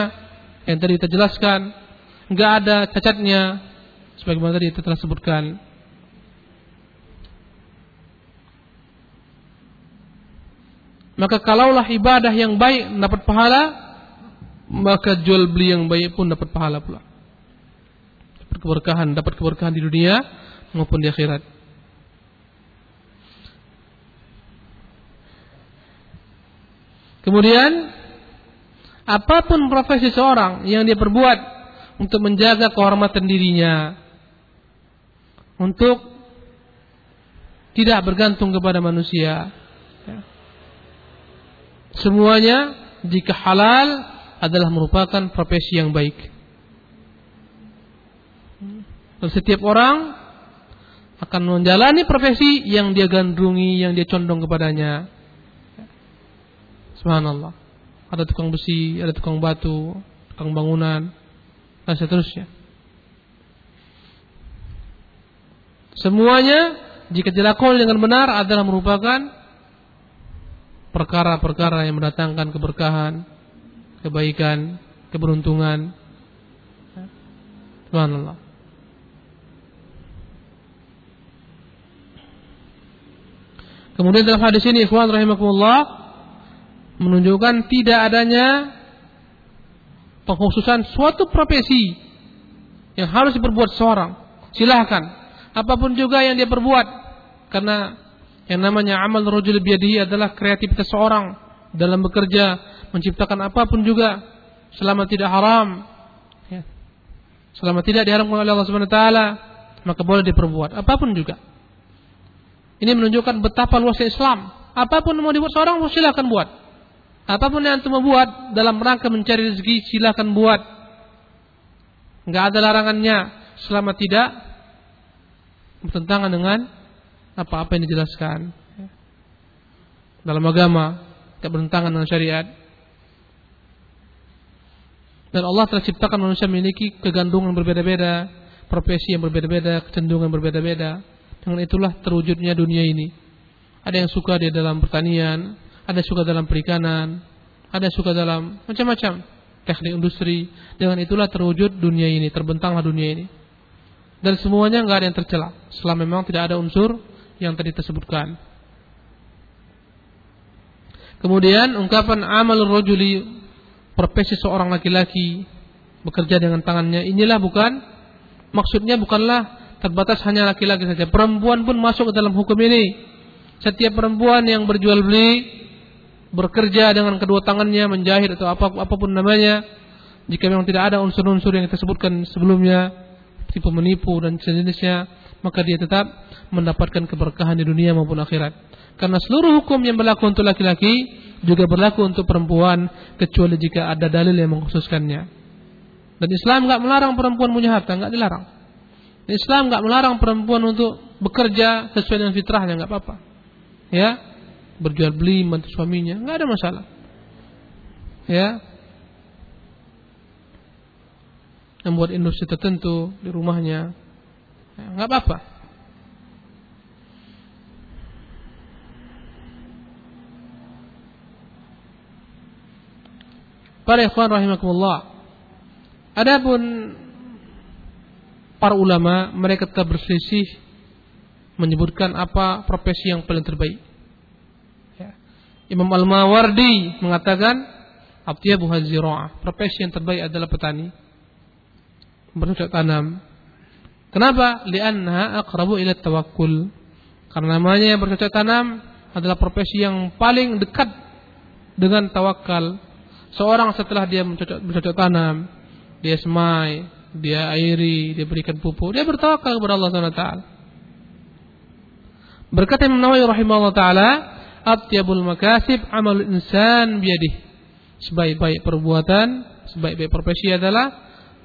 Yang tadi kita jelaskan. Enggak ada cacatnya. Sebagaimana tadi kita telah sebutkan. Maka kalaulah ibadah yang baik dapat pahala maka jual beli yang baik pun dapat pahala pula. Dapat keberkahan dapat keberkahan di dunia maupun di akhirat Kemudian apa pun profesi seorang yang dia perbuat untuk menjaga kehormatan dirinya, untuk tidak bergantung kepada manusia. Ya. Semuanya jika halal adalah merupakan profesi yang baik. Dan setiap orang akan menjalani profesi yang dia gandrungi, yang dia condong kepadanya. Subhanallah. Ada tukang besi, ada tukang batu, tukang bangunan, dan seterusnya. Semuanya jika dilakukan dengan benar adalah merupakan perkara-perkara yang mendatangkan keberkahan, kebaikan, keberuntungan. Subhanallah. Kemudian dalam hadis ini ikhwan rahimakumullah menunjukkan tidak adanya pengkhususan suatu profesi yang harus diperbuat seorang. Silahkan. Apa pun juga yang dia perbuat. Karena yang namanya amal rojul biadihi adalah kreativitas seorang dalam bekerja, menciptakan apa pun juga selama tidak haram. Ya. Selama tidak diharamkan oleh Allah Subhanahu wa taala, maka boleh diperbuat apa pun juga. Ini menunjukkan betapa luasnya Islam. Apa pun mau dibuat seorang, silahkan buat. Apa pun yang antum buat dalam rangka mencari rezeki silakan buat. Enggak ada larangannya selama tidak bertentangan dengan apa-apa yang dijelaskan dalam agama, tidak bertentangan dengan syariat. Dan Allah telah ciptakan manusia memiliki kegandungan berbeda-beda, profesi yang berbeda-beda, kecenderungan berbeda-beda. Dengan itulah terwujudnya dunia ini. Ada yang suka di dalam pertanian, ada suka dalam perikanan, ada suka dalam macam-macam. teknik industri. Dengan itulah terwujud dunia ini, terbentanglah dunia ini. Dan semuanya nggak ada yang tercela, selama memang tidak ada unsur yang tadi tersebutkan. Kemudian ungkapan amal rojuli profesi seorang laki-laki bekerja dengan tangannya inilah bukan maksudnya bukanlah terbatas hanya laki-laki saja perempuan pun masuk ke dalam hukum ini setiap perempuan yang berjual beli bekerja dengan kedua tangannya menjahit atau apa, apa pun namanya jika memang tidak ada unsur-unsur yang kita sebelumnya tipu menipu dan sejenisnya maka dia tetap mendapatkan keberkahan di dunia maupun akhirat. Karena seluruh hukum yang berlaku untuk laki-laki juga berlaku untuk perempuan kecuali jika ada dalil yang mengkhususkannya. Dan Islam nggak melarang perempuan punya harta nggak dilarang. Islam nggak melarang perempuan untuk bekerja sesuai dengan fitrahnya nggak apa-apa. Ya berjual beli mantu suaminya, nggak ada masalah. Ya. Membuat industri tertentu di rumahnya, ya, nggak apa-apa. Para ikhwan rahimakumullah. Adapun para ulama mereka tetap berselisih menyebutkan apa profesi yang paling terbaik. Imam Al-Mawardi mengatakan Abtiyabu hazira'ah Profesi yang terbaik adalah petani. Bercocok tanam. Kenapa? Lianna akrabu ila tawakul Karena namanya bercocok tanam Adalah profesi yang paling dekat Dengan tawakal Seorang setelah dia bercocok, bercocok tanam Dia semai Dia airi Dia berikan pupuk Dia bertawakal kepada Allah SWT Berkata Imam Nawawi rahimahullah ta'ala atyabul makasib amal insan biadih. Sebaik-baik perbuatan, sebaik-baik profesi adalah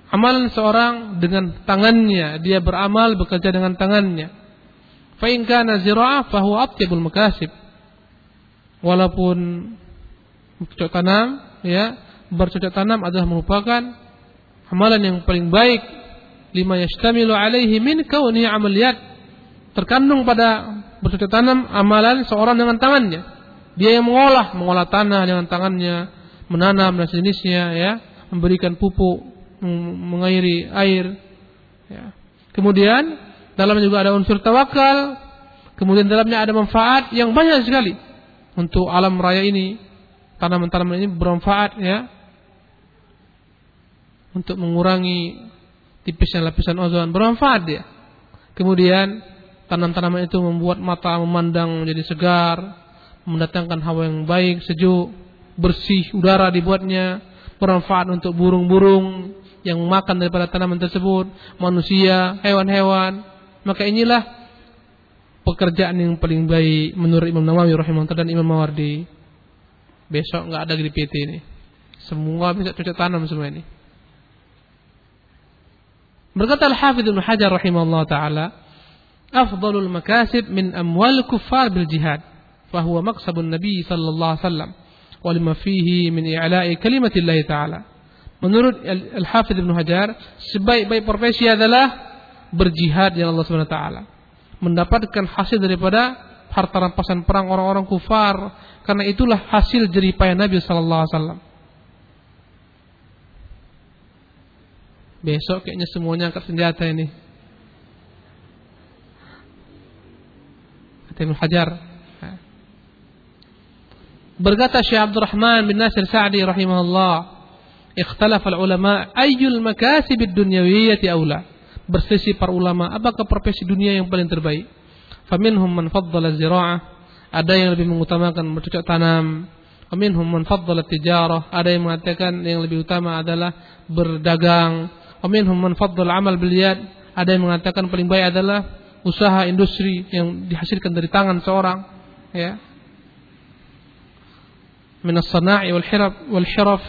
amalan seorang dengan tangannya. Dia beramal bekerja dengan tangannya. Fa zira'ah atyabul makasib. Walaupun bercocok tanam, ya, bercocok tanam adalah merupakan amalan yang paling baik lima yastamilu alaihi min kauni amaliyat terkandung pada bercocok tanam amalan seorang dengan tangannya. Dia yang mengolah, mengolah tanah dengan tangannya, menanam dan sejenisnya, ya, memberikan pupuk, mengairi air. Ya. Kemudian dalamnya juga ada unsur tawakal. Kemudian dalamnya ada manfaat yang banyak sekali untuk alam raya ini. Tanaman-tanaman ini bermanfaat ya untuk mengurangi tipisnya lapisan ozon bermanfaat dia. Kemudian Tanam-tanaman itu membuat mata memandang menjadi segar, mendatangkan hawa yang baik, sejuk, bersih, udara dibuatnya, bermanfaat untuk burung-burung yang makan daripada tanaman tersebut, manusia, hewan-hewan. Maka inilah pekerjaan yang paling baik menurut Imam Nawawi rahimahullah dan Imam Mawardi. Besok nggak ada di PT ini. Semua bisa cocok tanam semua ini. Berkata Al-Hafidh Hajar rahimahullah taala, afdalul makasib min amwal kuffar bil jihad fahuwa maqsabun nabi sallallahu alaihi wasallam wa lima fihi min i'la'i kalimatillahi ta'ala menurut Al-Hafidh Ibnu Hajar sebaik-baik profesi adalah berjihad dengan Allah Subhanahu wa taala. Mendapatkan hasil daripada harta rampasan perang orang-orang kufar. Karena itulah hasil jerih payah Nabi sallallahu alaihi wasallam. Besok kayaknya semuanya angkat senjata ini Ibnu Hajar. Berkata Syekh Abdul Rahman bin Nasir Sa'di rahimahullah, "Ikhtalaf al-ulama ayyul makasib ad-dunyawiyyati aula." Berselisih para ulama, apakah profesi dunia yang paling terbaik? Faminhum man faddala zira'ah, ada yang lebih mengutamakan bercocok tanam. Faminhum man faddala tijarah, ada yang mengatakan yang lebih utama adalah berdagang. Faminhum man faddala amal bil ada yang mengatakan paling baik adalah usaha industri yang dihasilkan dari tangan seorang ya. Minas sana'i wal hiraf wal hiraf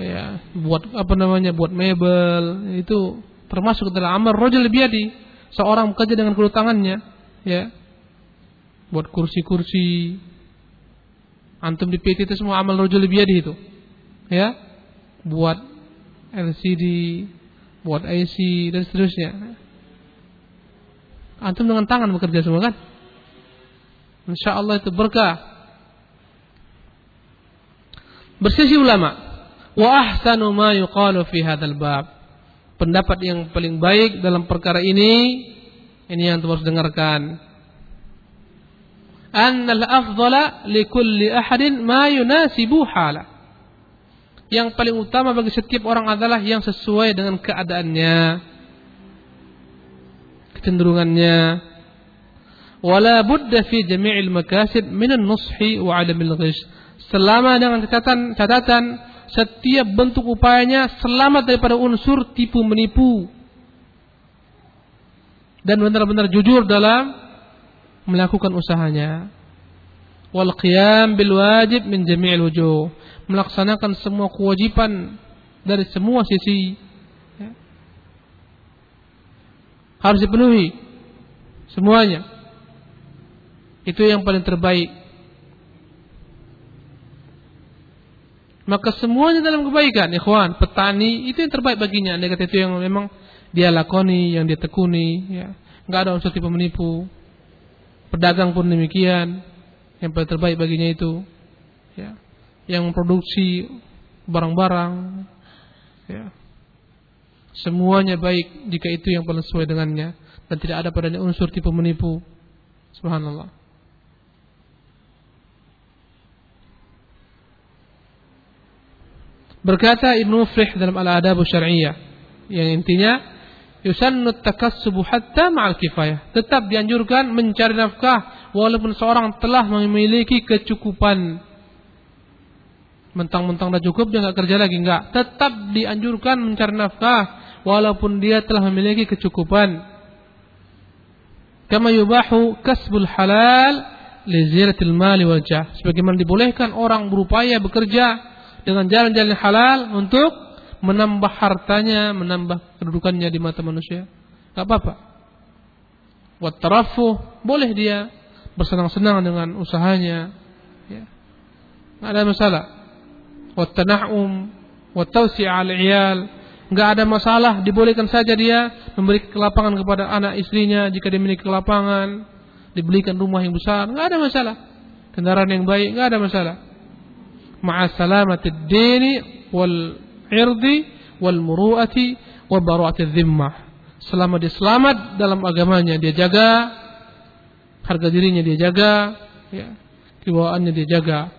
ya. Buat apa namanya buat mebel itu termasuk dalam amal rajul biadi seorang bekerja dengan kedua tangannya ya. Buat kursi-kursi antum di PT itu semua amal rajul biadi itu ya. Buat LCD buat IC dan seterusnya Antum dengan tangan bekerja semua kan? Insya Allah itu berkah. Bersisi ulama. Wa ahsanu ma yuqalu fi hadzal bab. Pendapat yang paling baik dalam perkara ini ini yang harus dengarkan. Annal afdhala likulli ahadin ma yunasibu hala. Yang paling utama bagi setiap orang adalah yang sesuai dengan keadaannya, kecenderungannya. Wala budda fi jami'il makasid min an-nushi wa 'adamil. Selama dengan catatan catatan setiap bentuk upayanya selamat daripada unsur tipu menipu dan benar-benar jujur dalam melakukan usahanya wal qiyam bil wajib min jami'il wujuh melaksanakan semua kewajiban dari semua sisi ya. Harus dipenuhi semuanya itu yang paling terbaik Maka semuanya dalam kebaikan, ikhwan. Petani itu yang terbaik baginya. Kata itu yang memang dia lakoni, yang dia tekuni, ya. Enggak ada unsur tipe menipu. Pedagang pun demikian. Yang paling terbaik baginya itu, ya. Yang memproduksi barang-barang, ya. Semuanya baik jika itu yang paling sesuai dengannya dan tidak ada padanya unsur tipe menipu. Subhanallah. Berkata Ibnu Muflih dalam Al-Adab Syar'iyyah yang intinya yusannu takassubu hatta ma'al kifayah. Tetap dianjurkan mencari nafkah walaupun seorang telah memiliki kecukupan. Mentang-mentang dah cukup dia enggak kerja lagi enggak. Tetap dianjurkan mencari nafkah walaupun dia telah memiliki kecukupan. Kama yubahu kasbul halal li ziratil mali wal jah. Sebagaimana dibolehkan orang berupaya bekerja dengan jalan-jalan halal untuk menambah hartanya, menambah kedudukannya di mata manusia. Gak apa-apa. Wattarafuh, boleh dia bersenang-senang dengan usahanya. Ya. Gak ada masalah. Wattanahum, wattausi' al-iyal. Gak ada masalah, dibolehkan saja dia memberi kelapangan kepada anak istrinya jika dia memiliki kelapangan, dibelikan rumah yang besar, gak ada masalah. Kendaraan yang baik, gak ada masalah ma'a salamatid dini wal irdi wal muru'ati wa bara'atid dhimmah. Selama dia selamat dalam agamanya, dia jaga harga dirinya dia jaga, ya, kebawaannya dia jaga,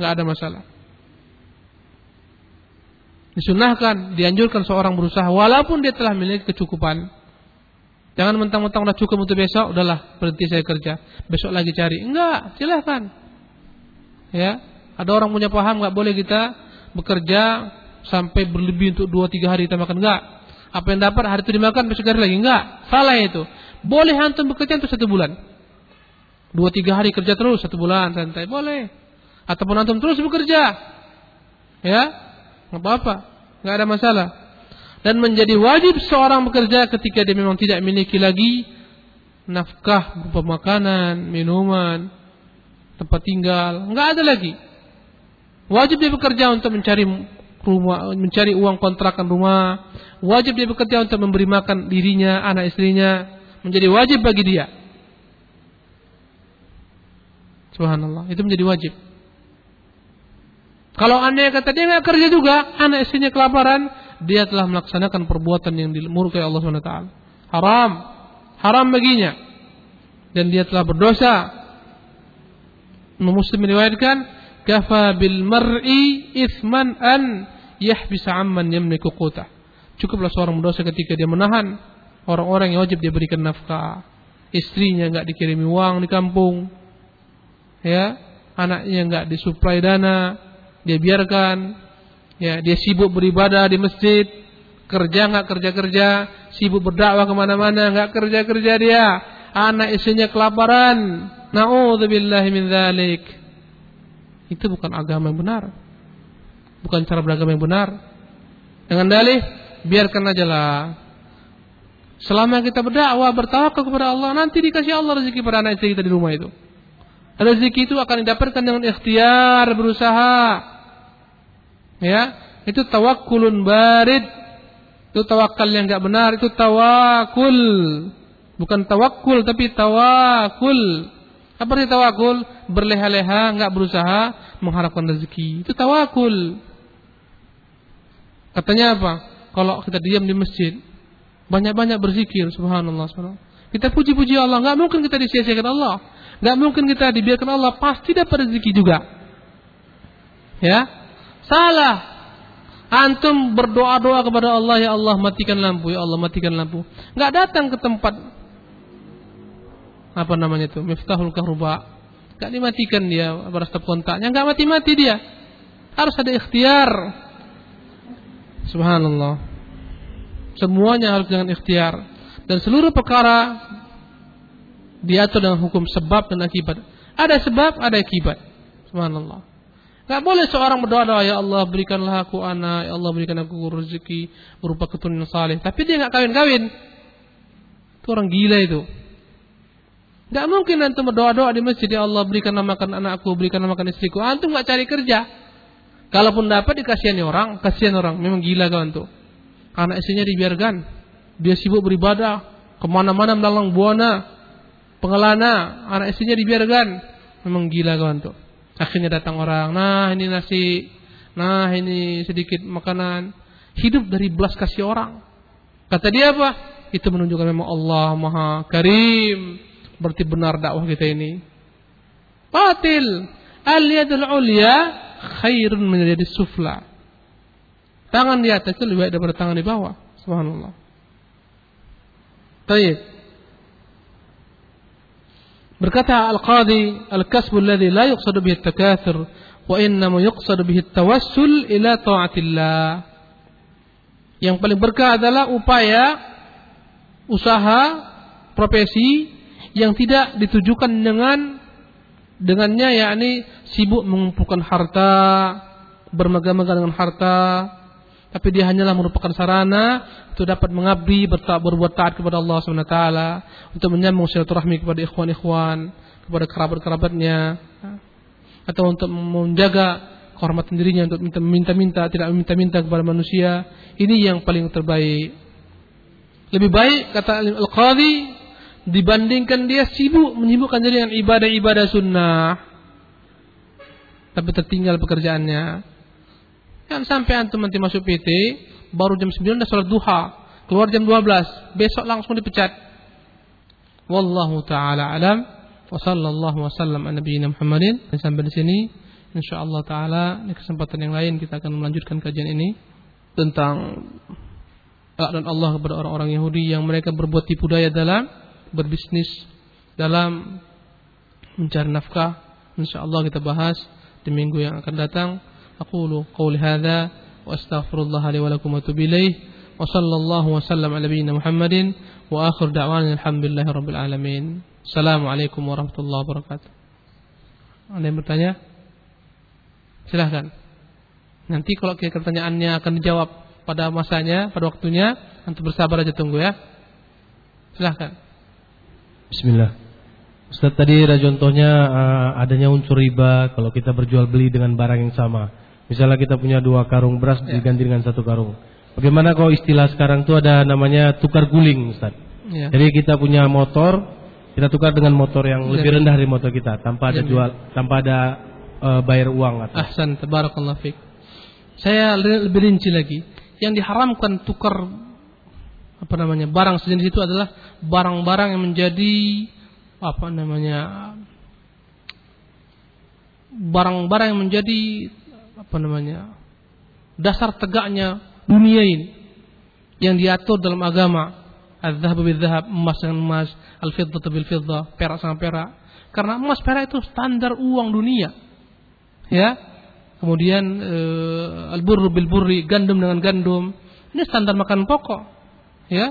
nggak ada masalah. Disunahkan, dianjurkan seorang berusaha walaupun dia telah memiliki kecukupan. Jangan mentang-mentang udah cukup untuk besok, udahlah berhenti saya kerja. Besok lagi cari. Enggak, silahkan. Ya, ada orang punya paham nggak boleh kita bekerja sampai berlebih untuk dua tiga hari kita makan enggak. Apa yang dapat hari itu dimakan besok hari lagi enggak. Salah itu. Boleh antum bekerja untuk satu bulan. Dua tiga hari kerja terus satu bulan santai boleh. Ataupun antum terus bekerja. Ya, nggak apa-apa, nggak ada masalah. Dan menjadi wajib seorang bekerja ketika dia memang tidak memiliki lagi nafkah berupa makanan, minuman, tempat tinggal, nggak ada lagi. Wajib dia bekerja untuk mencari rumah, mencari uang kontrakan rumah. Wajib dia bekerja untuk memberi makan dirinya, anak istrinya. Menjadi wajib bagi dia. Subhanallah, itu menjadi wajib. Kalau anda kata dia nggak kerja juga, anak istrinya kelaparan, dia telah melaksanakan perbuatan yang dimurkai Allah SWT. Haram, haram baginya. Dan dia telah berdosa. Muslim meriwayatkan, kafa bil mar'i isman an yahbisa amman yamliku quta. Cukuplah seorang berdosa ketika dia menahan orang-orang yang wajib dia berikan nafkah. Istrinya enggak dikirimi uang di kampung. Ya, anaknya enggak disuplai dana, dia biarkan. Ya, dia sibuk beribadah di masjid, kerja enggak kerja-kerja, sibuk berdakwah ke mana-mana, enggak kerja-kerja dia. Anak istrinya kelaparan. Nauzubillahi min dzalik. Itu bukan agama yang benar. Bukan cara beragama yang benar. Dengan dalih, biarkan aja lah. Selama kita berdakwah, bertawakal kepada Allah, nanti dikasih Allah rezeki pada anak istri kita di rumah itu. Rezeki itu akan didapatkan dengan ikhtiar, berusaha. Ya, itu tawakulun barid. Itu tawakal yang enggak benar, itu tawakul. Bukan tawakul tapi tawakul. Apa arti tawakul? Berleha-leha, enggak berusaha mengharapkan rezeki. Itu tawakul. Katanya apa? Kalau kita diam di masjid, banyak-banyak berzikir, subhanallah, subhanallah. Kita puji-puji Allah, nggak mungkin kita disia-siakan Allah. Nggak mungkin kita dibiarkan Allah, pasti dapat rezeki juga. Ya, salah. Antum berdoa-doa kepada Allah, ya Allah matikan lampu, ya Allah matikan lampu. Nggak datang ke tempat apa namanya itu, miftahul kahruba. Nggak dimatikan dia stop kontaknya, nggak mati-mati dia. Harus ada ikhtiar. Subhanallah. Semuanya harus dengan ikhtiar. Dan seluruh perkara diatur dengan hukum sebab dan akibat. Ada sebab, ada akibat. Subhanallah. Gak boleh seorang berdoa ya Allah berikanlah aku anak, ya Allah berikan aku rezeki berupa keturunan saleh. Tapi dia nggak kawin-kawin. Itu orang gila itu. Gak mungkin antum berdoa-doa di masjid ya Allah berikan namakan anakku, berikan namakan istriku. Antum nggak cari kerja. Kalaupun dapat dikasihani orang, kasihan orang. Memang gila kawan tuh. Anak istrinya dibiarkan. Dia sibuk beribadah. Ke mana-mana melalang buana. Pengelana. Anak istrinya dibiarkan. Memang gila kawan tuh. Akhirnya datang orang, nah ini nasi, nah ini sedikit makanan. Hidup dari belas kasih orang. Kata dia apa? Itu menunjukkan memang Allah Maha Karim. Berarti benar dakwah kita ini. Batil. Al-yadul ulya khairun menjadi sufla. Tangan di atas itu lebih baik daripada tangan di bawah. Subhanallah. Baik. Berkata Al-Qadi, al-kasbu alladhi la yuqsadu bihi at-takathur wa innama yuqsadu bihi at-tawassul ila ta'atillah. Yang paling berkah adalah upaya usaha profesi yang tidak ditujukan dengan dengannya yakni sibuk mengumpulkan harta, bermegah-megah dengan harta, tapi dia hanyalah merupakan sarana untuk dapat mengabdi berbuat taat kepada Allah SWT untuk menyambung silaturahmi kepada ikhwan-ikhwan kepada kerabat-kerabatnya atau untuk menjaga kehormatan dirinya untuk minta-minta tidak meminta-minta kepada manusia. Ini yang paling terbaik. Lebih baik kata Al-Qadhi dibandingkan dia sibuk menyibukkan diri dengan ibadah-ibadah sunnah. Tapi tertinggal pekerjaannya Kan sampai antum nanti masuk PT, baru jam 9 udah sholat duha, keluar jam 12, besok langsung dipecat. Wallahu taala alam wa sallallahu wasallam ala nabiyina Muhammadin. Sampai di sini insyaallah taala di kesempatan yang lain kita akan melanjutkan kajian ini tentang dan Allah kepada orang-orang Yahudi yang mereka berbuat tipu daya dalam berbisnis dalam mencari nafkah. Insyaallah kita bahas di minggu yang akan datang. أقول قول هذا وأستغفر الله لي ولكم وأتوب إليه وصلى الله وسلم على نبينا محمد وآخر دعوانا الحمد لله رب العالمين السلام عليكم ورحمة الله وبركاته Ada yang bertanya? Silahkan. Nanti kalau pertanyaannya akan dijawab pada masanya, pada waktunya, nanti bersabar aja tunggu ya. Silahkan. Bismillah. Ustaz tadi ada contohnya uh, adanya unsur riba kalau kita berjual beli dengan barang yang sama. Misalnya kita punya dua karung beras ya. diganti dengan satu karung. Bagaimana kalau istilah sekarang itu ada namanya tukar guling, Ustaz? Ya. Jadi kita punya motor, kita tukar dengan motor yang ya. lebih rendah dari motor kita tanpa ada ya, jual, tanpa ada uh, bayar uang atau. Ahsan, tabarakallah fik. Saya lebih rinci lagi. Yang diharamkan tukar apa namanya barang sejenis itu adalah barang-barang yang menjadi apa namanya barang-barang yang menjadi apa namanya dasar tegaknya dunia ini yang diatur dalam agama. Al-dhahab bil-dhahab emas dengan emas al-fiddah bil-fiddah perak sama perak. Karena emas perak itu standar uang dunia. Ya? Kemudian e, al-burru bil-burri gandum dengan gandum. Ini standar makan pokok. Ya?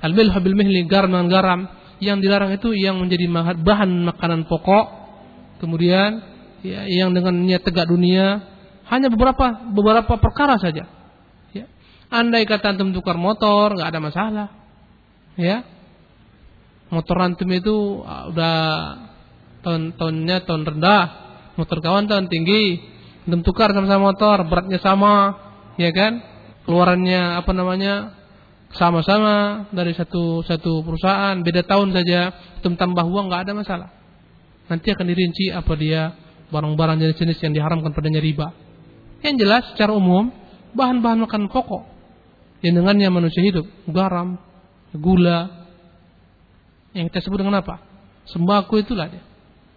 Al-milh bil-mihli garam dengan garam. Yang dilarang itu yang menjadi bahan makanan pokok. Kemudian ya, yang dengan niat tegak dunia hanya beberapa beberapa perkara saja. Ya. Andai kata antum tukar motor nggak ada masalah, ya. Motor antum itu uh, udah tahun tahunnya tahun rendah, motor kawan tahun tinggi, antum tukar sama-sama motor, beratnya sama, ya kan? Keluarannya apa namanya? sama-sama dari satu satu perusahaan, beda tahun saja, antum tambah uang nggak ada masalah. Nanti akan dirinci apa dia barang-barang jenis-jenis yang diharamkan padanya riba. Yang jelas secara umum bahan-bahan makanan pokok yang dengannya manusia hidup, garam, gula, yang kita sebut dengan apa? Sembako itulah dia.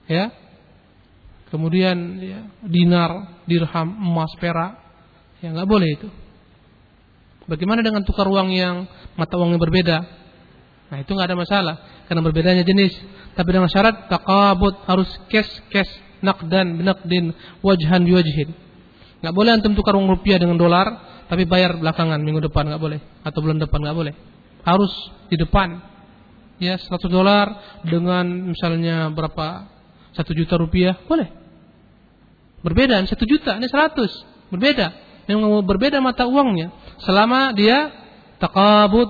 Ya. Kemudian ya, dinar, dirham, emas, perak, ya nggak boleh itu. Bagaimana dengan tukar uang yang mata uangnya berbeda? Nah itu nggak ada masalah karena berbedanya jenis. Tapi dengan syarat takabut harus cash cash nakdan binakdin wajhan biwajhin. Nggak boleh antum tukar uang rupiah dengan dolar tapi bayar belakangan minggu depan nggak boleh atau bulan depan nggak boleh. Harus di depan. Ya 100 dolar dengan misalnya berapa satu juta rupiah boleh. Berbeda, ini satu juta, ini seratus, berbeda. Yang berbeda mata uangnya. Selama dia takabut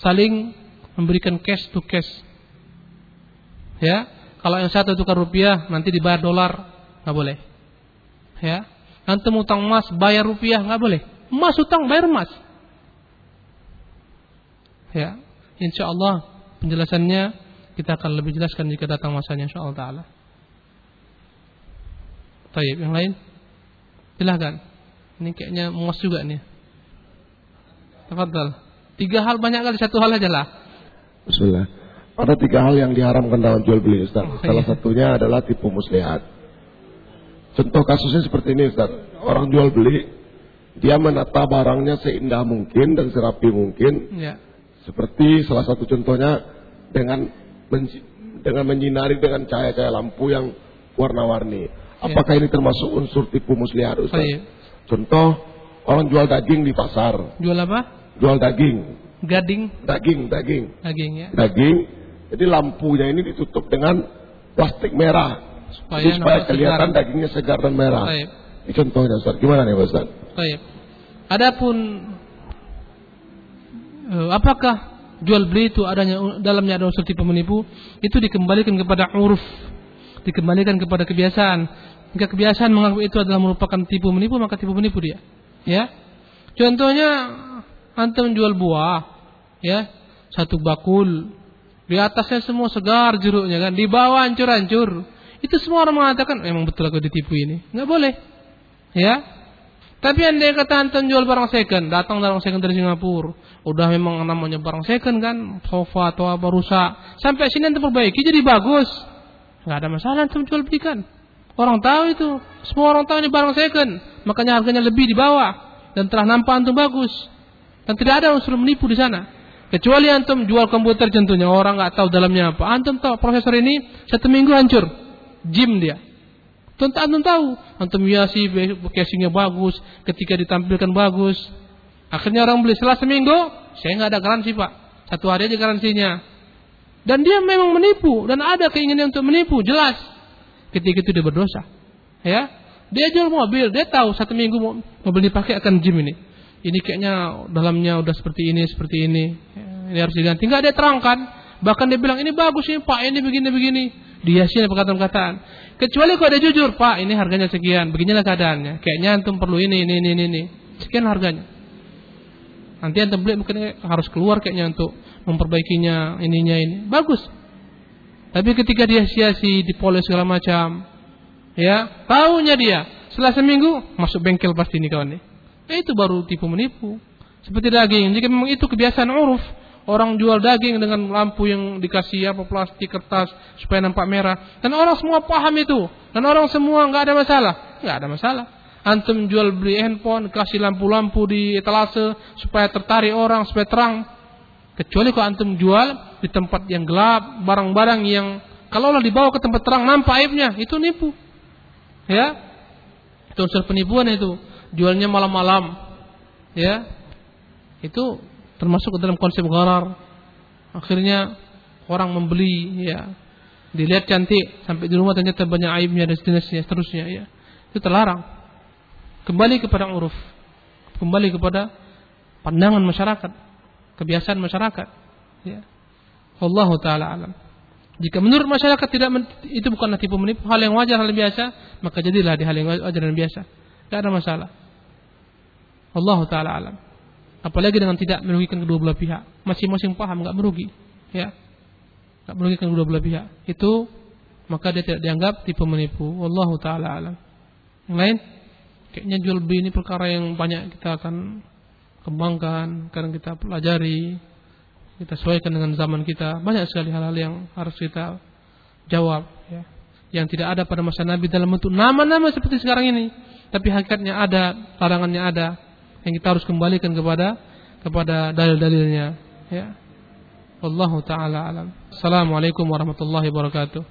saling memberikan cash to cash. Ya, kalau yang satu tukar rupiah nanti dibayar dolar nggak boleh. Ya, nanti utang emas bayar rupiah nggak boleh. Emas utang bayar emas. Ya, insya Allah penjelasannya kita akan lebih jelaskan jika datang masanya insya Allah taala. Taib yang lain silahkan. Ini kayaknya muas juga nih. Tafadhal. Tiga hal banyak kali, satu hal aja lah. Bismillah. Ada tiga hal yang diharamkan dalam jual beli Ustaz. Oh, Salah iya. satunya adalah tipu muslihat. Contoh kasusnya seperti ini Ustaz. Orang jual beli, dia menata barangnya seindah mungkin dan serapi mungkin. Ya. Seperti salah satu contohnya dengan menji- dengan menyinari dengan cahaya-cahaya lampu yang warna-warni. Apakah ini termasuk unsur tipu muslihat Ustaz? Baik. Contoh orang jual daging di pasar, Jual apa? jual daging, Gading, daging, daging, daging ya. daging. Jadi lampunya ini ditutup dengan plastik merah Supaya Jadi supaya kelihatan segar. dagingnya segar dan merah. Baik. Ini contohnya Ustaz. Gimana nih Ustaz? Baik. Adapun eh, apakah jual beli itu adanya dalamnya ada unsur tipu menipu itu dikembalikan kepada uruf, dikembalikan kepada kebiasaan. Jika kebiasaan menganggap itu adalah merupakan tipu menipu maka tipu menipu dia. Ya. Contohnya antum jual buah, ya, satu bakul. Di atasnya semua segar jeruknya kan, di bawah hancur-hancur. Itu semua orang mengatakan memang betul aku ditipu ini. Nggak boleh. Ya, tapi anda kata antum jual barang second, datang barang second dari Singapura, udah memang namanya barang second kan, sofa atau apa rusak, sampai sini antum perbaiki jadi bagus, nggak ada masalah antum jual belikan. Orang tahu itu, semua orang tahu ini barang second, makanya harganya lebih di bawah dan telah nampak antum bagus dan tidak ada unsur menipu di sana. Kecuali antum jual komputer contohnya orang nggak tahu dalamnya apa, antum tahu prosesor ini satu minggu hancur, jim dia. Tentu antum tahu, antum hiasi casingnya bagus, ketika ditampilkan bagus. Akhirnya orang beli setelah seminggu, saya nggak ada garansi pak, satu hari aja garansinya. Dan dia memang menipu dan ada keinginan untuk menipu, jelas. Ketika itu dia berdosa, ya. Dia jual mobil, dia tahu satu minggu mo- mobil dipakai akan jim ini. Ini kayaknya dalamnya udah seperti ini, seperti ini. Ini harus diganti. Enggak dia terangkan. Bahkan dia bilang ini bagus ini pak, ini begini begini. Dihiasi perkataan-perkataan. Kecuali kalau dia jujur, pak ini harganya sekian, beginilah keadaannya. Kayaknya antum perlu ini, ini, ini, ini. Sekian harganya. Nanti antum beli mungkin harus keluar kayaknya untuk memperbaikinya ininya ini. Bagus. Tapi ketika dia sia-sia dipoles segala macam, ya tahunya dia setelah seminggu masuk bengkel pasti ini kawan nih. Nah, itu baru tipu menipu. Seperti daging. Jika memang itu kebiasaan uruf, orang jual daging dengan lampu yang dikasih apa plastik kertas supaya nampak merah, dan orang semua paham itu, dan orang semua nggak ada masalah, nggak ada masalah. Antum jual beli handphone, kasih lampu-lampu di etalase supaya tertarik orang, supaya terang. Kecuali kalau antum jual di tempat yang gelap, barang-barang yang kalau dibawa ke tempat terang nampak aibnya, itu nipu. Ya. Itu unsur penipuan itu. Jualnya malam-malam. Ya. Itu termasuk dalam konsep gharar. Akhirnya orang membeli ya. Dilihat cantik sampai di rumah ternyata banyak aibnya dan seterusnya, seterusnya ya. Itu terlarang. Kembali kepada uruf. Kembali kepada pandangan masyarakat, kebiasaan masyarakat. Ya. Allah taala alam. Jika menurut masyarakat tidak itu bukanlah tipu menipu, hal yang wajar, hal yang biasa, maka jadilah di hal yang wajar dan biasa. Tidak ada masalah. Allah taala alam. Apalagi dengan tidak merugikan kedua belah pihak. Masing-masing paham nggak merugi, ya. Nggak merugikan kedua belah pihak. Itu maka dia tidak dianggap tipu menipu. Wallahu taala alam. Yang lain? kayaknya jual beli ini perkara yang banyak kita akan kembangkan, karena kita pelajari, kita sesuaikan dengan zaman kita. Banyak sekali hal-hal yang harus kita jawab, ya. yang tidak ada pada masa Nabi dalam bentuk nama-nama seperti sekarang ini, tapi hakikatnya ada, larangannya ada, yang kita harus kembalikan kepada kepada dalil-dalilnya. Ya. Wallahu taala alam. Assalamualaikum warahmatullahi wabarakatuh.